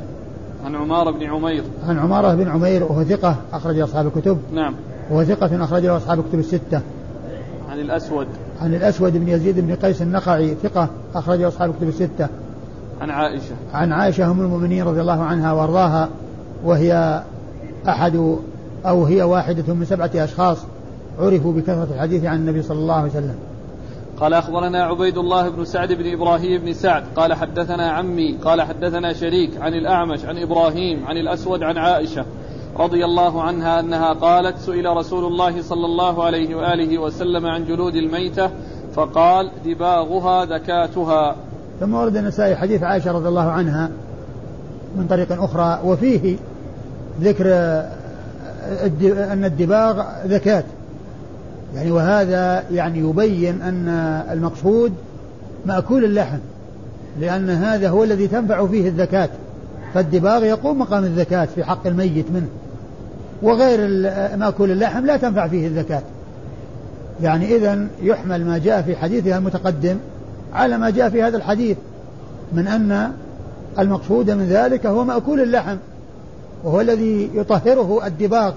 عن عمارة بن عمير. عن عمارة بن عمير وهو ثقة أخرج أصحاب الكتب. نعم. وهو ثقة أخرج له أصحاب الكتب الستة. عن الأسود. عن الأسود بن يزيد بن قيس النخعي ثقة أخرج له أصحاب الكتب الستة. عن عائشة. عن عائشة أم المؤمنين رضي الله عنها وأرضاها وهي أحد أو هي واحدة من سبعة أشخاص عرفوا بكثرة الحديث عن النبي صلى الله عليه وسلم. قال أخبرنا عبيد الله بن سعد بن إبراهيم بن سعد قال حدثنا عمي قال حدثنا شريك عن الأعمش عن إبراهيم عن الأسود عن عائشة رضي الله عنها أنها قالت سئل رسول الله صلى الله عليه وآله وسلم عن جلود الميتة فقال دباغها ذكاتها. ثم ورد النسائي حديث عائشة رضي الله عنها من طريق أخرى وفيه ذكر أن الدباغ ذكاة يعني وهذا يعني يبين أن المقصود مأكول اللحم لأن هذا هو الذي تنفع فيه الزكاة. فالدباغ يقوم مقام الزكاة في حق الميت منه. وغير مأكول اللحم لا تنفع فيه الزكاة. يعني إذا يحمل ما جاء في حديثها المتقدم على ما جاء في هذا الحديث من أن المقصود من ذلك هو مأكول اللحم. وهو الذي يطهره الدباغ.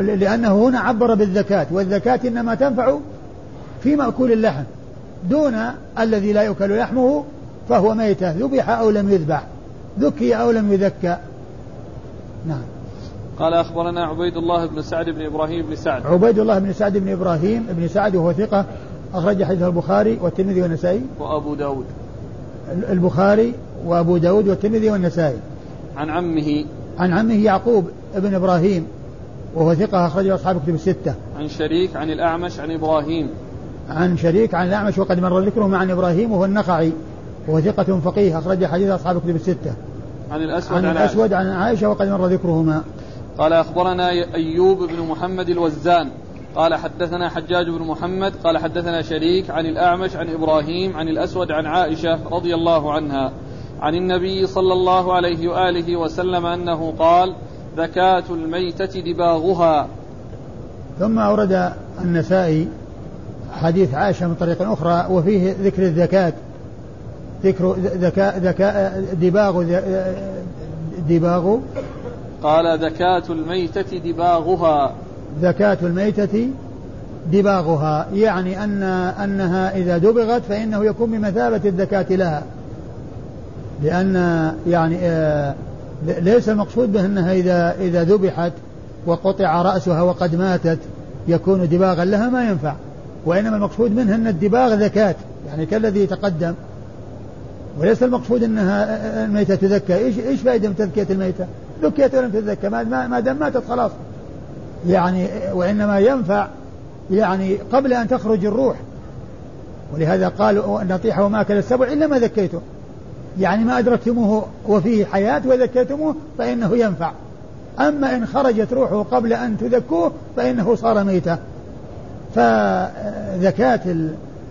لأنه هنا عبر بالذكاة والذكاة إنما تنفع في مأكول اللحم. دون الذي لا يؤكل لحمه فهو ميتة ذبح أو لم يذبح. ذكي أو لم يذكى. نعم. قال أخبرنا عبيد الله بن سعد بن إبراهيم بن سعد. عبيد الله بن سعد بن إبراهيم بن سعد وهو ثقة أخرج حديث البخاري والترمذي والنسائي. وأبو داود. البخاري وأبو داود والترمذي والنسائي. عن عمه عن عمه يعقوب بن إبراهيم وهو ثقة أخرجه أصحاب كتب الستة. عن شريك عن الأعمش عن إبراهيم. عن شريك عن الأعمش وقد مر ذكره عن إبراهيم وهو النخعي وهو ثقة فقيه أخرج حديث أصحاب كتب الستة. عن الأسود عن, عن الأسود عن عائشة وقد مر ذكرهما. قال أخبرنا أيوب بن محمد الوزان قال حدثنا حجاج بن محمد قال حدثنا شريك عن الأعمش عن إبراهيم عن الأسود عن عائشة رضي الله عنها عن النبي صلى الله عليه وآله وسلم أنه قال زكاة الميتة دباغها. ثم أورد النسائي حديث عائشة من طريق أخرى وفيه ذكر الزكاة. ذكر ذكاء ذكاء دباغ دباغ. قال زكاة الميتة دباغها. زكاة الميتة دباغها يعني أن أنها إذا دبغت فإنه يكون بمثابة الزكاة لها. لأن يعني آه ليس المقصود به أنها إذا إذا ذبحت وقطع رأسها وقد ماتت يكون دباغا لها ما ينفع. وإنما المقصود منها أن الدباغ ذكاة يعني كالذي تقدم وليس المقصود أنها الميتة تذكى. إيش إيش فائدة من تذكية الميتة؟ ذكيت ولم تذكى ما, ما دام ماتت خلاص. يعني وإنما ينفع يعني قبل أن تخرج الروح. ولهذا قالوا نطيح وما أكل السبع إلا ما ذكيته. يعني ما أدركتموه وفيه حياة وذكيتموه فإنه ينفع. أما إن خرجت روحه قبل أن تذكوه فإنه صار ميتا. فذكاة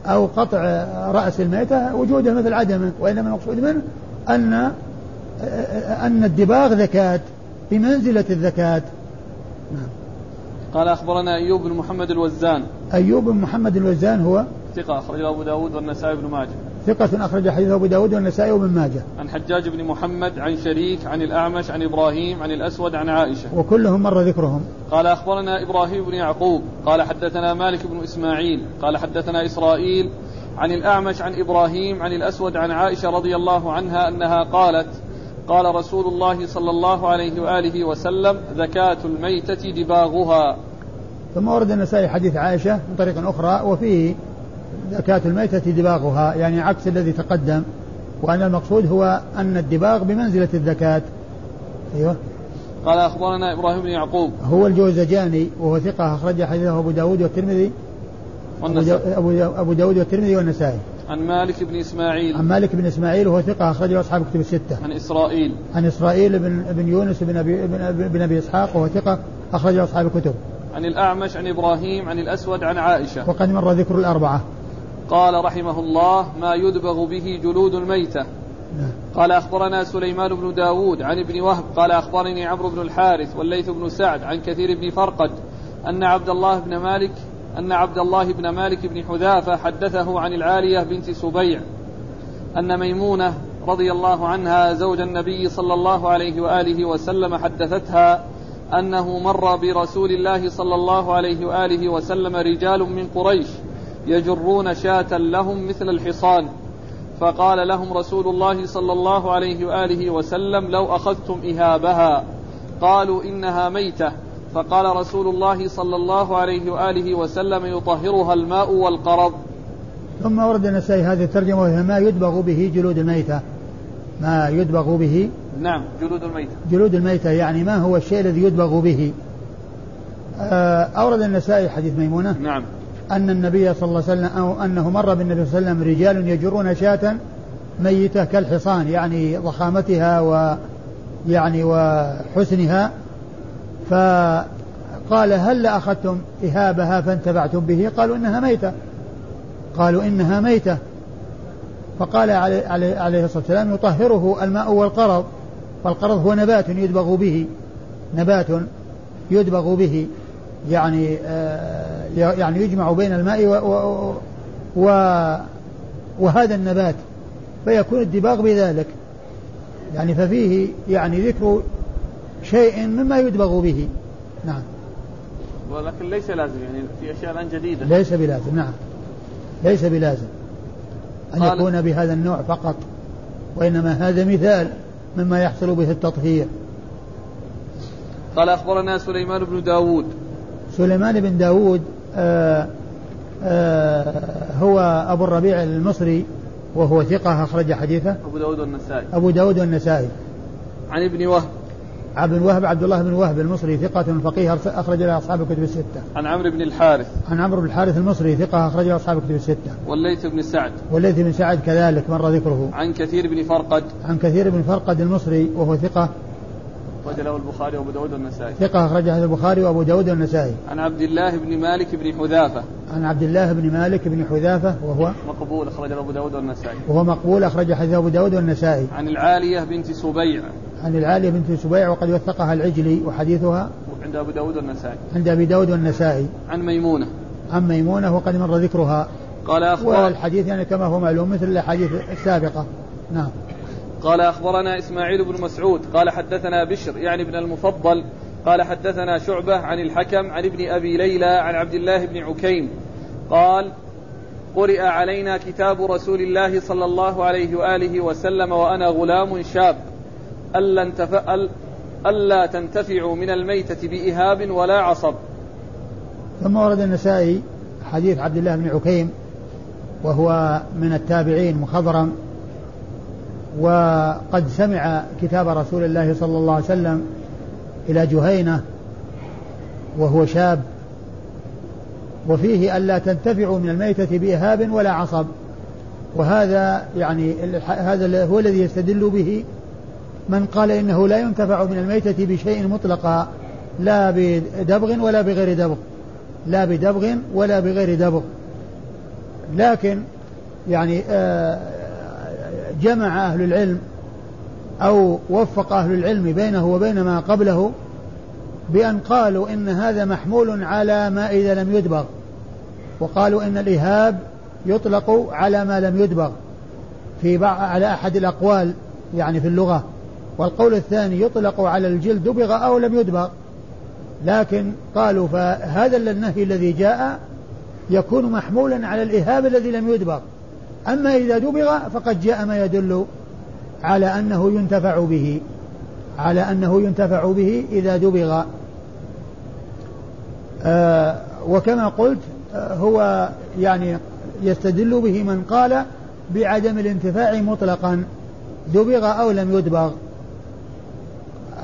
أو قطع رأس الميتة وجوده مثل عدمه وإنما المقصود منه أن أن الدباغ ذكاة بمنزلة الذكاة. نعم. قال أخبرنا أيوب بن محمد الوزان. أيوب بن محمد الوزان هو؟ ثقة أخرجه أبو داود والنسائي بن ماجه. ثقة أخرج حديثه أبو داود والنسائي وابن ماجه. عن حجاج بن محمد عن شريك عن الأعمش عن إبراهيم عن الأسود عن عائشة. وكلهم مر ذكرهم. قال أخبرنا إبراهيم بن يعقوب قال حدثنا مالك بن إسماعيل قال حدثنا إسرائيل عن الأعمش عن إبراهيم عن الأسود عن عائشة رضي الله عنها أنها قالت قال رسول الله صلى الله عليه وآله وسلم زكاة الميتة دباغها. ثم ورد النسائي حديث عائشة من طريق أخرى وفيه زكاة الميتة دباغها يعني عكس الذي تقدم وأن المقصود هو أن الدباغ بمنزلة الزكاة. أيوه. قال أخبرنا إبراهيم بن يعقوب. هو الجوزجاني وهو ثقة أخرج حديثه أبو داود والترمذي. والنسائي. أبو أبو داود والترمذي والنسائي. عن مالك بن إسماعيل. عن مالك بن إسماعيل وهو ثقة أخرجه أصحاب كتب الستة. عن إسرائيل. عن إسرائيل بن, بن يونس بن أبي, بن, أبي, بن أبي إسحاق وهو ثقة أخرجه أصحاب الكتب عن الأعمش عن إبراهيم عن الأسود عن عائشة. وقد مر ذكر الأربعة. قال رحمه الله ما يدبغ به جلود الميتة نعم. قال أخبرنا سليمان بن داود عن ابن وهب قال أخبرني عمرو بن الحارث والليث بن سعد عن كثير بن فرقد أن عبد الله بن مالك أن عبد الله بن مالك بن حذافة حدثه عن العالية بنت سبيع أن ميمونة رضي الله عنها زوج النبي صلى الله عليه وآله وسلم حدثتها أنه مر برسول الله صلى الله عليه وآله وسلم رجال من قريش يجرون شاة لهم مثل الحصان. فقال لهم رسول الله صلى الله عليه وآله وسلم لو أخذتم إهابها قالوا إنها ميتة. فقال رسول الله صلى الله عليه وآله وسلم يطهرها الماء والقرض. ثم ورد النسائي هذه الترجمة وهي ما يدبغ به جلود الميتة. ما يدبغ به نعم جلود الميتة. جلود الميتة يعني ما هو الشيء الذي يدبغ به. آه، أورد النسائي حديث ميمونة. نعم. أن النبي صلى الله عليه وسلم أو أنه مر بالنبي صلى الله عليه وسلم رجال يجرون شاة ميتة كالحصان يعني ضخامتها و يعني وحسنها. فقال هل أخذتم إهابها فانتفعتم به؟ قالوا إنها ميتة. قالوا إنها ميتة. فقال عليه, عليه, عليه الصلاة والسلام يطهره الماء والقرض. فالقرض هو نبات يدبغ به. نبات يدبغ به. يعني آه يعني يجمع بين الماء و, و, و وهذا النبات فيكون الدباغ بذلك. يعني ففيه يعني ذكر شيء مما يدبغ به. نعم. ولكن ليس لازم يعني في أشياء الآن جديدة. ليس بلازم نعم. ليس بلازم أن يكون بهذا النوع فقط وإنما هذا مثال مما يحصل به التطهير. قال أخبرنا سليمان بن داود. سليمان بن داود هو أبو الربيع المصري وهو ثقة أخرج حديثه أبو داود والنسائي أبو داود والنسائي عن ابن وهب عبد وهب عبد الله بن وهب المصري ثقة فقيه أخرج له أصحاب الكتب الستة. عن عمرو بن الحارث. عن عمرو بن الحارث المصري ثقة أخرج له أصحاب الكتب الستة. والليث بن سعد. والليث بن سعد كذلك مر ذكره. عن كثير بن فرقد. عن كثير بن فرقد المصري وهو ثقة. أخرج له البخاري وأبو داود والنسائي. ثقة أخرج له البخاري وأبو داود والنسائي. عن عبد الله بن مالك بن حذافة. عن عبد الله بن مالك بن حذافة وهو مقبول أخرج له أبو داود والنسائي. وهو مقبول أخرج حديث أبو داود والنسائي. عن العالية بنت سبيع. عن العالية بنت سبيع وقد وثقها العجلي وحديث عند أبو داود والنسائي. عند أبي داود والنسائي. عن ميمونة. عن ميمونة وقد مر ذكرها. قال أخبر والحديث يعني كما هو معلوم مثل الأحاديث السابقة. نعم. قال أخبرنا إسماعيل بن مسعود قال حدثنا بشر يعني ابن المفضل قال حدثنا شعبة عن الحكم عن ابن أبي ليلى عن عبد الله بن عكيم قال قرئ علينا كتاب رسول الله صلى الله عليه وآله وسلم وأنا غلام شاب ألا, انتف... ألا تنتفعوا من الميتة بإهاب ولا عصب. ثم ورد النسائي حديث عبد الله بن عكيم وهو من التابعين مخضرم وقد سمع كتاب رسول الله صلى الله عليه وسلم إلى جهينة وهو شاب وفيه ألا تنتفعوا من الميتة بإهاب ولا عصب. وهذا يعني هذا هو الذي يستدل به من قال إنه لا ينتفع من الميتة بشيء مطلقا لا بدبغ ولا بغير دبغ لا بدبغ ولا بغير دبغ. لكن يعني آه جمع أهل العلم أو وفق أهل العلم بينه وبين ما قبله بأن قالوا إن هذا محمول على ما إذا لم يدبغ وقالوا إن الإهاب يطلق على ما لم يدبغ في بعض على أحد الأقوال يعني في اللغة. والقول الثاني يطلق على الجلد دبغ أو لم يدبغ لكن قالوا فهذا النهي الذي جاء يكون محمولا على الإهاب الذي لم يدبغ أما إذا دبغ فقد جاء ما يدل على أنه ينتفع به على أنه ينتفع به إذا دبغ. آه وكما قلت آه هو يعني يستدل به من قال بعدم الانتفاع مطلقا دبغ أو لم يدبغ.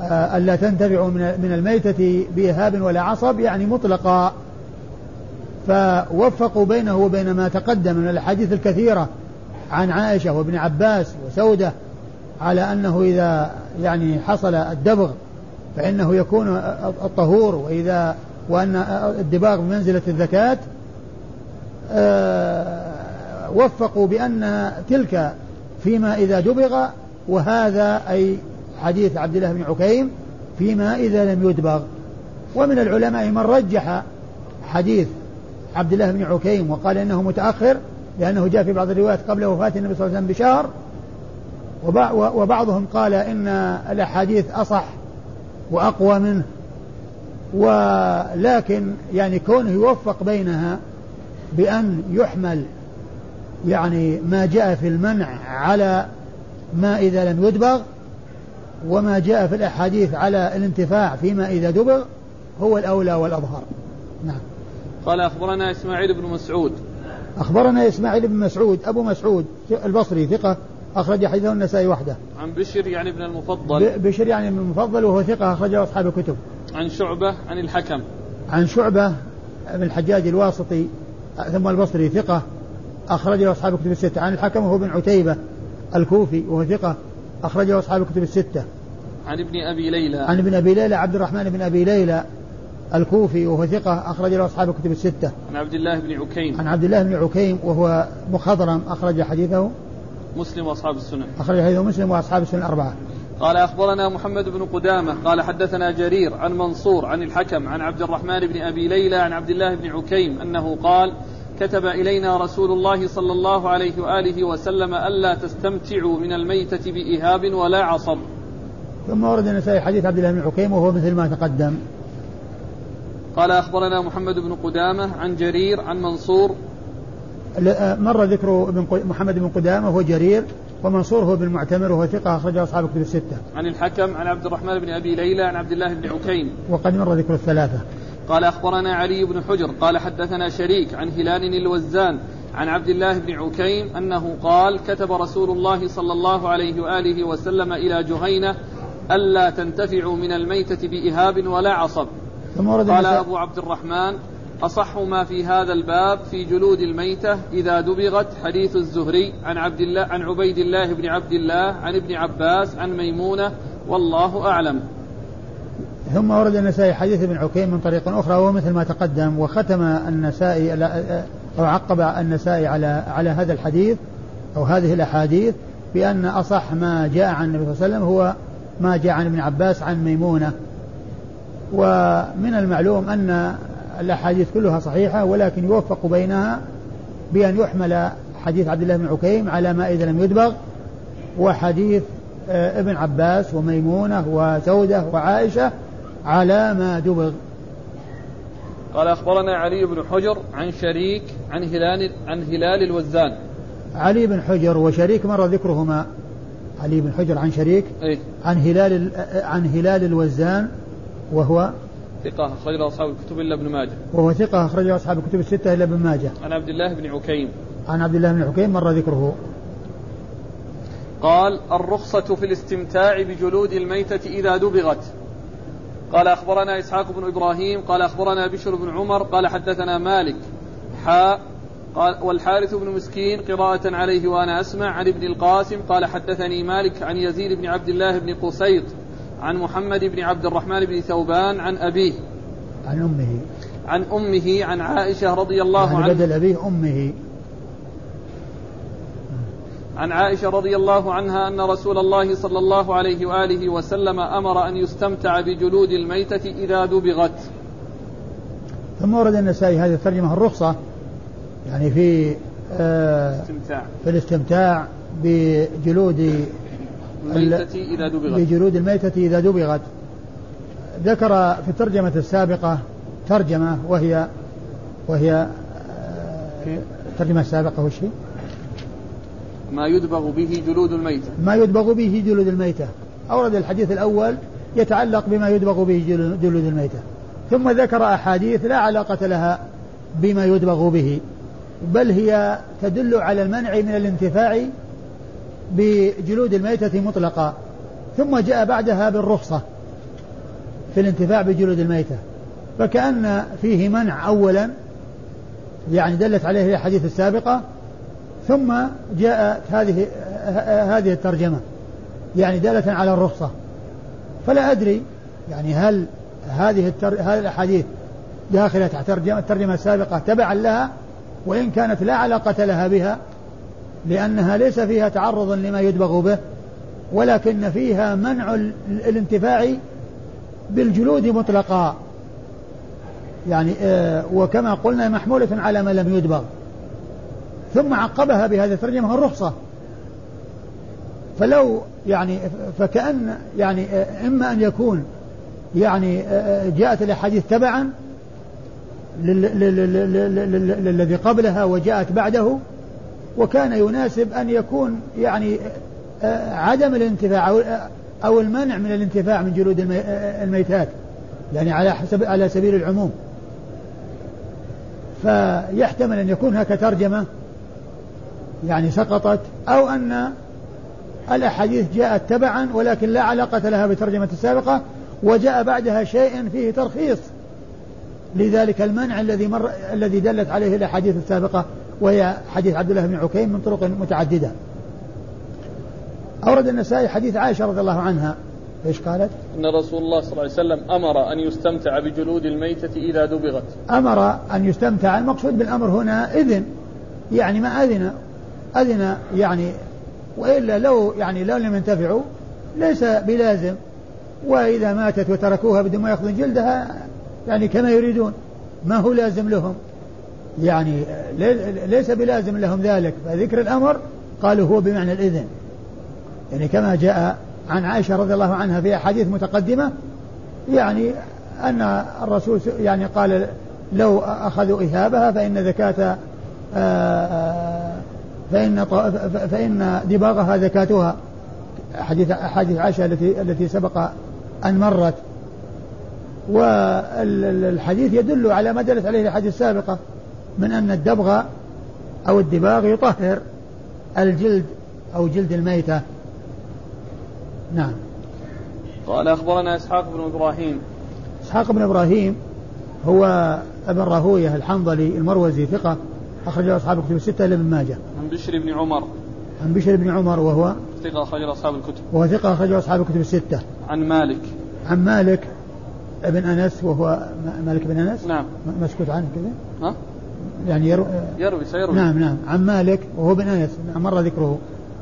آه ألا تنتفع من الميتة بإهاب ولا عصب يعني مطلقا. فوفقوا بينه وبين ما تقدم من الأحاديث الكثيرة عن عائشة وابن عباس وسودة على أنه إذا يعني حصل الدبغ فإنه يكون الطهور وإذا وأن الدباغ بمنزلة الزكاة آه، وفقوا بأن تلك فيما إذا دبغ وهذا أي حديث عبد الله بن عكيم فيما إذا لم يدبغ. ومن العلماء من رجح حديث عبد الله بن عكيم وقال إنه متأخر لأنه جاء في بعض الروايات قبل وفاة النبي صلى الله عليه وسلم بشهر. وبعضهم قال إن الأحاديث أصح وأقوى منه. ولكن يعني كونه يوفق بينها بأن يحمل يعني ما جاء في المنع على ما إذا لم يدبغ وما جاء في الأحاديث على الانتفاع فيما إذا دبغ هو الأولى والأظهر. نعم. قال أخبرنا إسماعيل بن مسعود أخبرنا إسماعيل بن مسعود أبو مسعود البصري ثقة أخرج حديثه النسائي وحده. عن بشر يعني ابن المفضل. بشر يعني ابن المفضل وهو ثقة أخرجه أصحاب الكتب. عن شعبة عن الحكم. عن شعبة بن الحجاج الواسطي ثم البصري ثقة أخرجه أصحاب الكتب الستة. عن الحكم وهو بن عتيبة الكوفي وهو ثقة أخرجه أصحاب الكتب الستة. عن ابن أبي ليلى. عن ابن أبي ليلى عبد الرحمن بن أبي ليلى الكوفي وهو ثقة أخرج له أصحاب الكتب الستة. عن عبد الله بن عكيم. عن عبد الله بن عكيم وهو مخضرم أخرج حديثه. مسلم وأصحاب السنن. أخرج حديث مسلم وأصحاب السنن الاربعه قال أخبرنا محمد بن قدامة قال حدثنا جرير عن منصور عن الحكم عن عبد الرحمن بن أبي ليلى عن عبد الله بن عكيم أنه قال كتب إلينا رسول الله صلى الله عليه وآله وسلم ألا تستمتعوا من الميتة باهاب ولا عصب. ثم ورد النسائي حديث عبد الله بن عكيم وهو مثل ما تقدم. قال أخبرنا محمد بن قدامة عن جرير عن منصور آه، مر ذكر محمد بن قدامة وهو جرير ومنصور هو بن معتمر وهو ثقة أخرجه أصحاب الكتب الستة. عن الحكم عن عبد الرحمن بن أبي ليلى عن عبد الله بن عكيم. وقد مر ذكر الثلاثة. قال أخبرنا علي بن حجر قال حدثنا شريك عن هلال الوزان عن عبد الله بن عكيم أنه قال كتب رسول الله صلى الله عليه وآله وسلم إلى جهينة ألا تنتفعوا من الميتة بإهاب ولا عصب. قال أبو عبد الرحمن أصح ما في هذا الباب في جلود الميتة إذا دبغت حديث الزهري عن عبد الله عن عبيد الله بن عبد الله عن ابن عباس عن ميمونة والله أعلم. ثم ورد النسائي حديث ابن عكيم من طريق أخرى وهو مثل ما تقدم وختم النسائي أو عقب النسائي على على هذا الحديث أو هذه الأحاديث بأن أصح ما جاء عن النبي صلى الله عليه وسلم هو ما جاء عن ابن عباس عن ميمونة ومن المعلوم أن الأحاديث كلها صحيحة ولكن يوفق بينها بأن يحمل حديث عبد الله بن عكيم على ما إذا لم يدبغ وحديث آه، ابن عباس وميمونة وسودة وعائشة على ما دبغ. قال أخبرنا علي بن حجر عن شريك عن هلال عن هلال الوزان. علي بن حجر وشريك مر ذكرهما. علي بن حجر عن شريك إيه؟ عن هلال عن هلال الوزان. وهو ثقة أخرجه أصحاب الكتب إلا ابن ماجه. وهو ثقة أخرجه أصحاب الكتب الستة إلا ابن ماجه. عن عبد الله بن عكيم. عن عبد الله بن عكيم مر ذكره. قال الرخصة في الاستمتاع بجلود الميتة إذا دبغت. قال أخبرنا إسحاق بن إبراهيم قال أخبرنا بشر بن عمر قال حدثنا مالك حاء قال والحارث بن مسكين قراءة عليه وأنا أسمع عن ابن القاسم قال حدثني مالك عن يزيد بن عبد الله بن قسيط عن محمد بن عبد الرحمن بن ثوبان عن أبيه. عن أمه. عن أمه عن عائشة رضي الله يعني عنها. بدل أبيه أمه. عن عائشة رضي الله عنها أن رسول الله صلى الله عليه وآله وسلم أمر أن يستمتع بجلود الميتة إذا دبغت. ثم ورد النسائي هذه الترجمة الرخصة يعني في آه، في الاستمتاع بجلود الميتة إذا دبغت. بجلود الميتة إذا دبغت. ذكر في الترجمة السابقة ترجمة وهي وهي آه، الترجمة السابقة وش هي؟ ما يدبغ به جلود الميتة. ما يدبغ به جلود الميتة. أورد الحديث الأول يتعلق بما يدبغ به جلود الميتة. ثم ذكر أحاديث لا علاقة لها بما يدبغ به بل هي تدل على المنع من الانتفاع بجلود الميتة مطلقا ثم جاء بعدها بالرخصة في الانتفاع بجلود الميتة فكأن فيه منع أولا يعني دلت عليه الأحاديث السابقة ثم جاءت هذه هذه الترجمة يعني دالة على الرخصة. فلا أدري يعني هل هذه التر... هذه الأحاديث داخلة تحت الترجمة السابقة تبعا لها وإن كانت لا علاقة لها بها لأنها ليس فيها تعرض لما يدبغ به ولكن فيها منع الانتفاع بالجلود مطلقا. يعني آه وكما قلنا محمولة على ما لم يدبغ. ثم عقبها بهذه الترجمة الرخصة. فلو يعني فكأن يعني آه، إما أن يكون يعني آه، جاءت الأحاديث تبعا للذي قبلها وجاءت بعده وكان يناسب أن يكون يعني عدم الانتفاع أو المنع من الانتفاع من جلود الميتات يعني على حسب على سبيل العموم. فيحتمل أن يكون هكا ترجمة يعني سقطت أو أن الأحاديث جاءت تبعا ولكن لا علاقة لها بالترجمة السابقة وجاء بعدها شيء فيه ترخيص لذلك المنع الذي مر الذي دلت عليه الأحاديث السابقة. وهي حديث عبد الله بن عكيم من طرق متعددة. أورد النسائي حديث عائشة رضي الله عنها. إيش قالت؟ إن رسول الله صلى الله عليه وسلم أمر أن يستمتع بجلود الميتة إذا دبغت. أمر أن يستمتع المقصود بالأمر هنا إذن يعني ما أذن. أذن يعني وإلا لو يعني لو لم ينتفعوا ليس بلازم. وإذا ماتت وتركوها بدون ما ياخذون جلدها يعني كما يريدون. ما هو لازم لهم؟ يعني ليس بلازم لهم ذلك. فذكر الأمر قالوا هو بمعنى الإذن. يعني كما جاء عن عائشة رضي الله عنها في أحاديث متقدمة يعني أن الرسول يعني قال لو أخذوا إهابها فإن زكاة آه، آه، فإن فإن دباغها زكاتها. حديث حديث عائشة التي التي سبق أن مرت. والحديث يدل على ما دلت عليه الحديث السابقة. من أن الدبغ أو الدباغ يطهر الجلد أو جلد الميتة نعم قال أخبرنا إسحاق بن إبراهيم إسحاق بن إبراهيم هو ابن راهوية الحنظلي المروزي ثقة أخرج أصحاب الكتب الستة إلا ابن ماجه. عن بشر بن عمر. عن بشر بن عمر وهو ثقة أخرج أصحاب الكتب. وهو ثقة أخرج أصحاب الكتب الستة. عن مالك. عن مالك ابن أنس وهو مالك بن أنس. نعم. مسكوت عنه كذا. ها؟ يعني يروي يروي سيروي. نعم نعم. عن مالك وهو ابن أنس مر ذكره.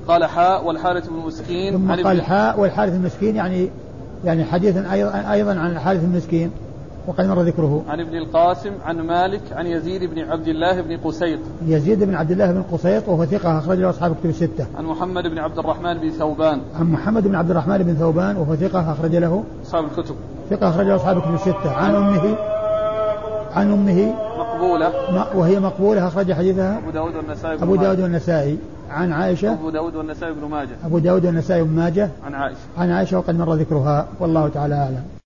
قال حاء والحارث بن مسكين ثم قال حاء والحارث المسكين يعني يعني حديثا أيضا, أيضا عن الحارث المسكين وقد مر ذكره. عن ابن القاسم عن مالك عن يزيد بن عبد الله بن قسيط. يزيد بن عبد الله بن قسيط وهو ثقة أخرج له أصحاب كتب الستة. عن محمد بن عبد الرحمن بن ثوبان. عن محمد بن عبد الرحمن بن ثوبان وهو ثقة أخرج له. أصحاب الكتب. ثقة أخرج له أصحاب الكتب الستة. عن أمه عن أمه مقبولة. وهي مقبولة أخرج حديثها أبو داود والنسائي أبو داود والنسائي. عن عائشة؟ أبو داود والنسائي بن ماجه. أبو داود والنسائي بن ماجه؟ عن عائشة. عن عائشة وقد مر ذكرها. والله تعالى أعلم.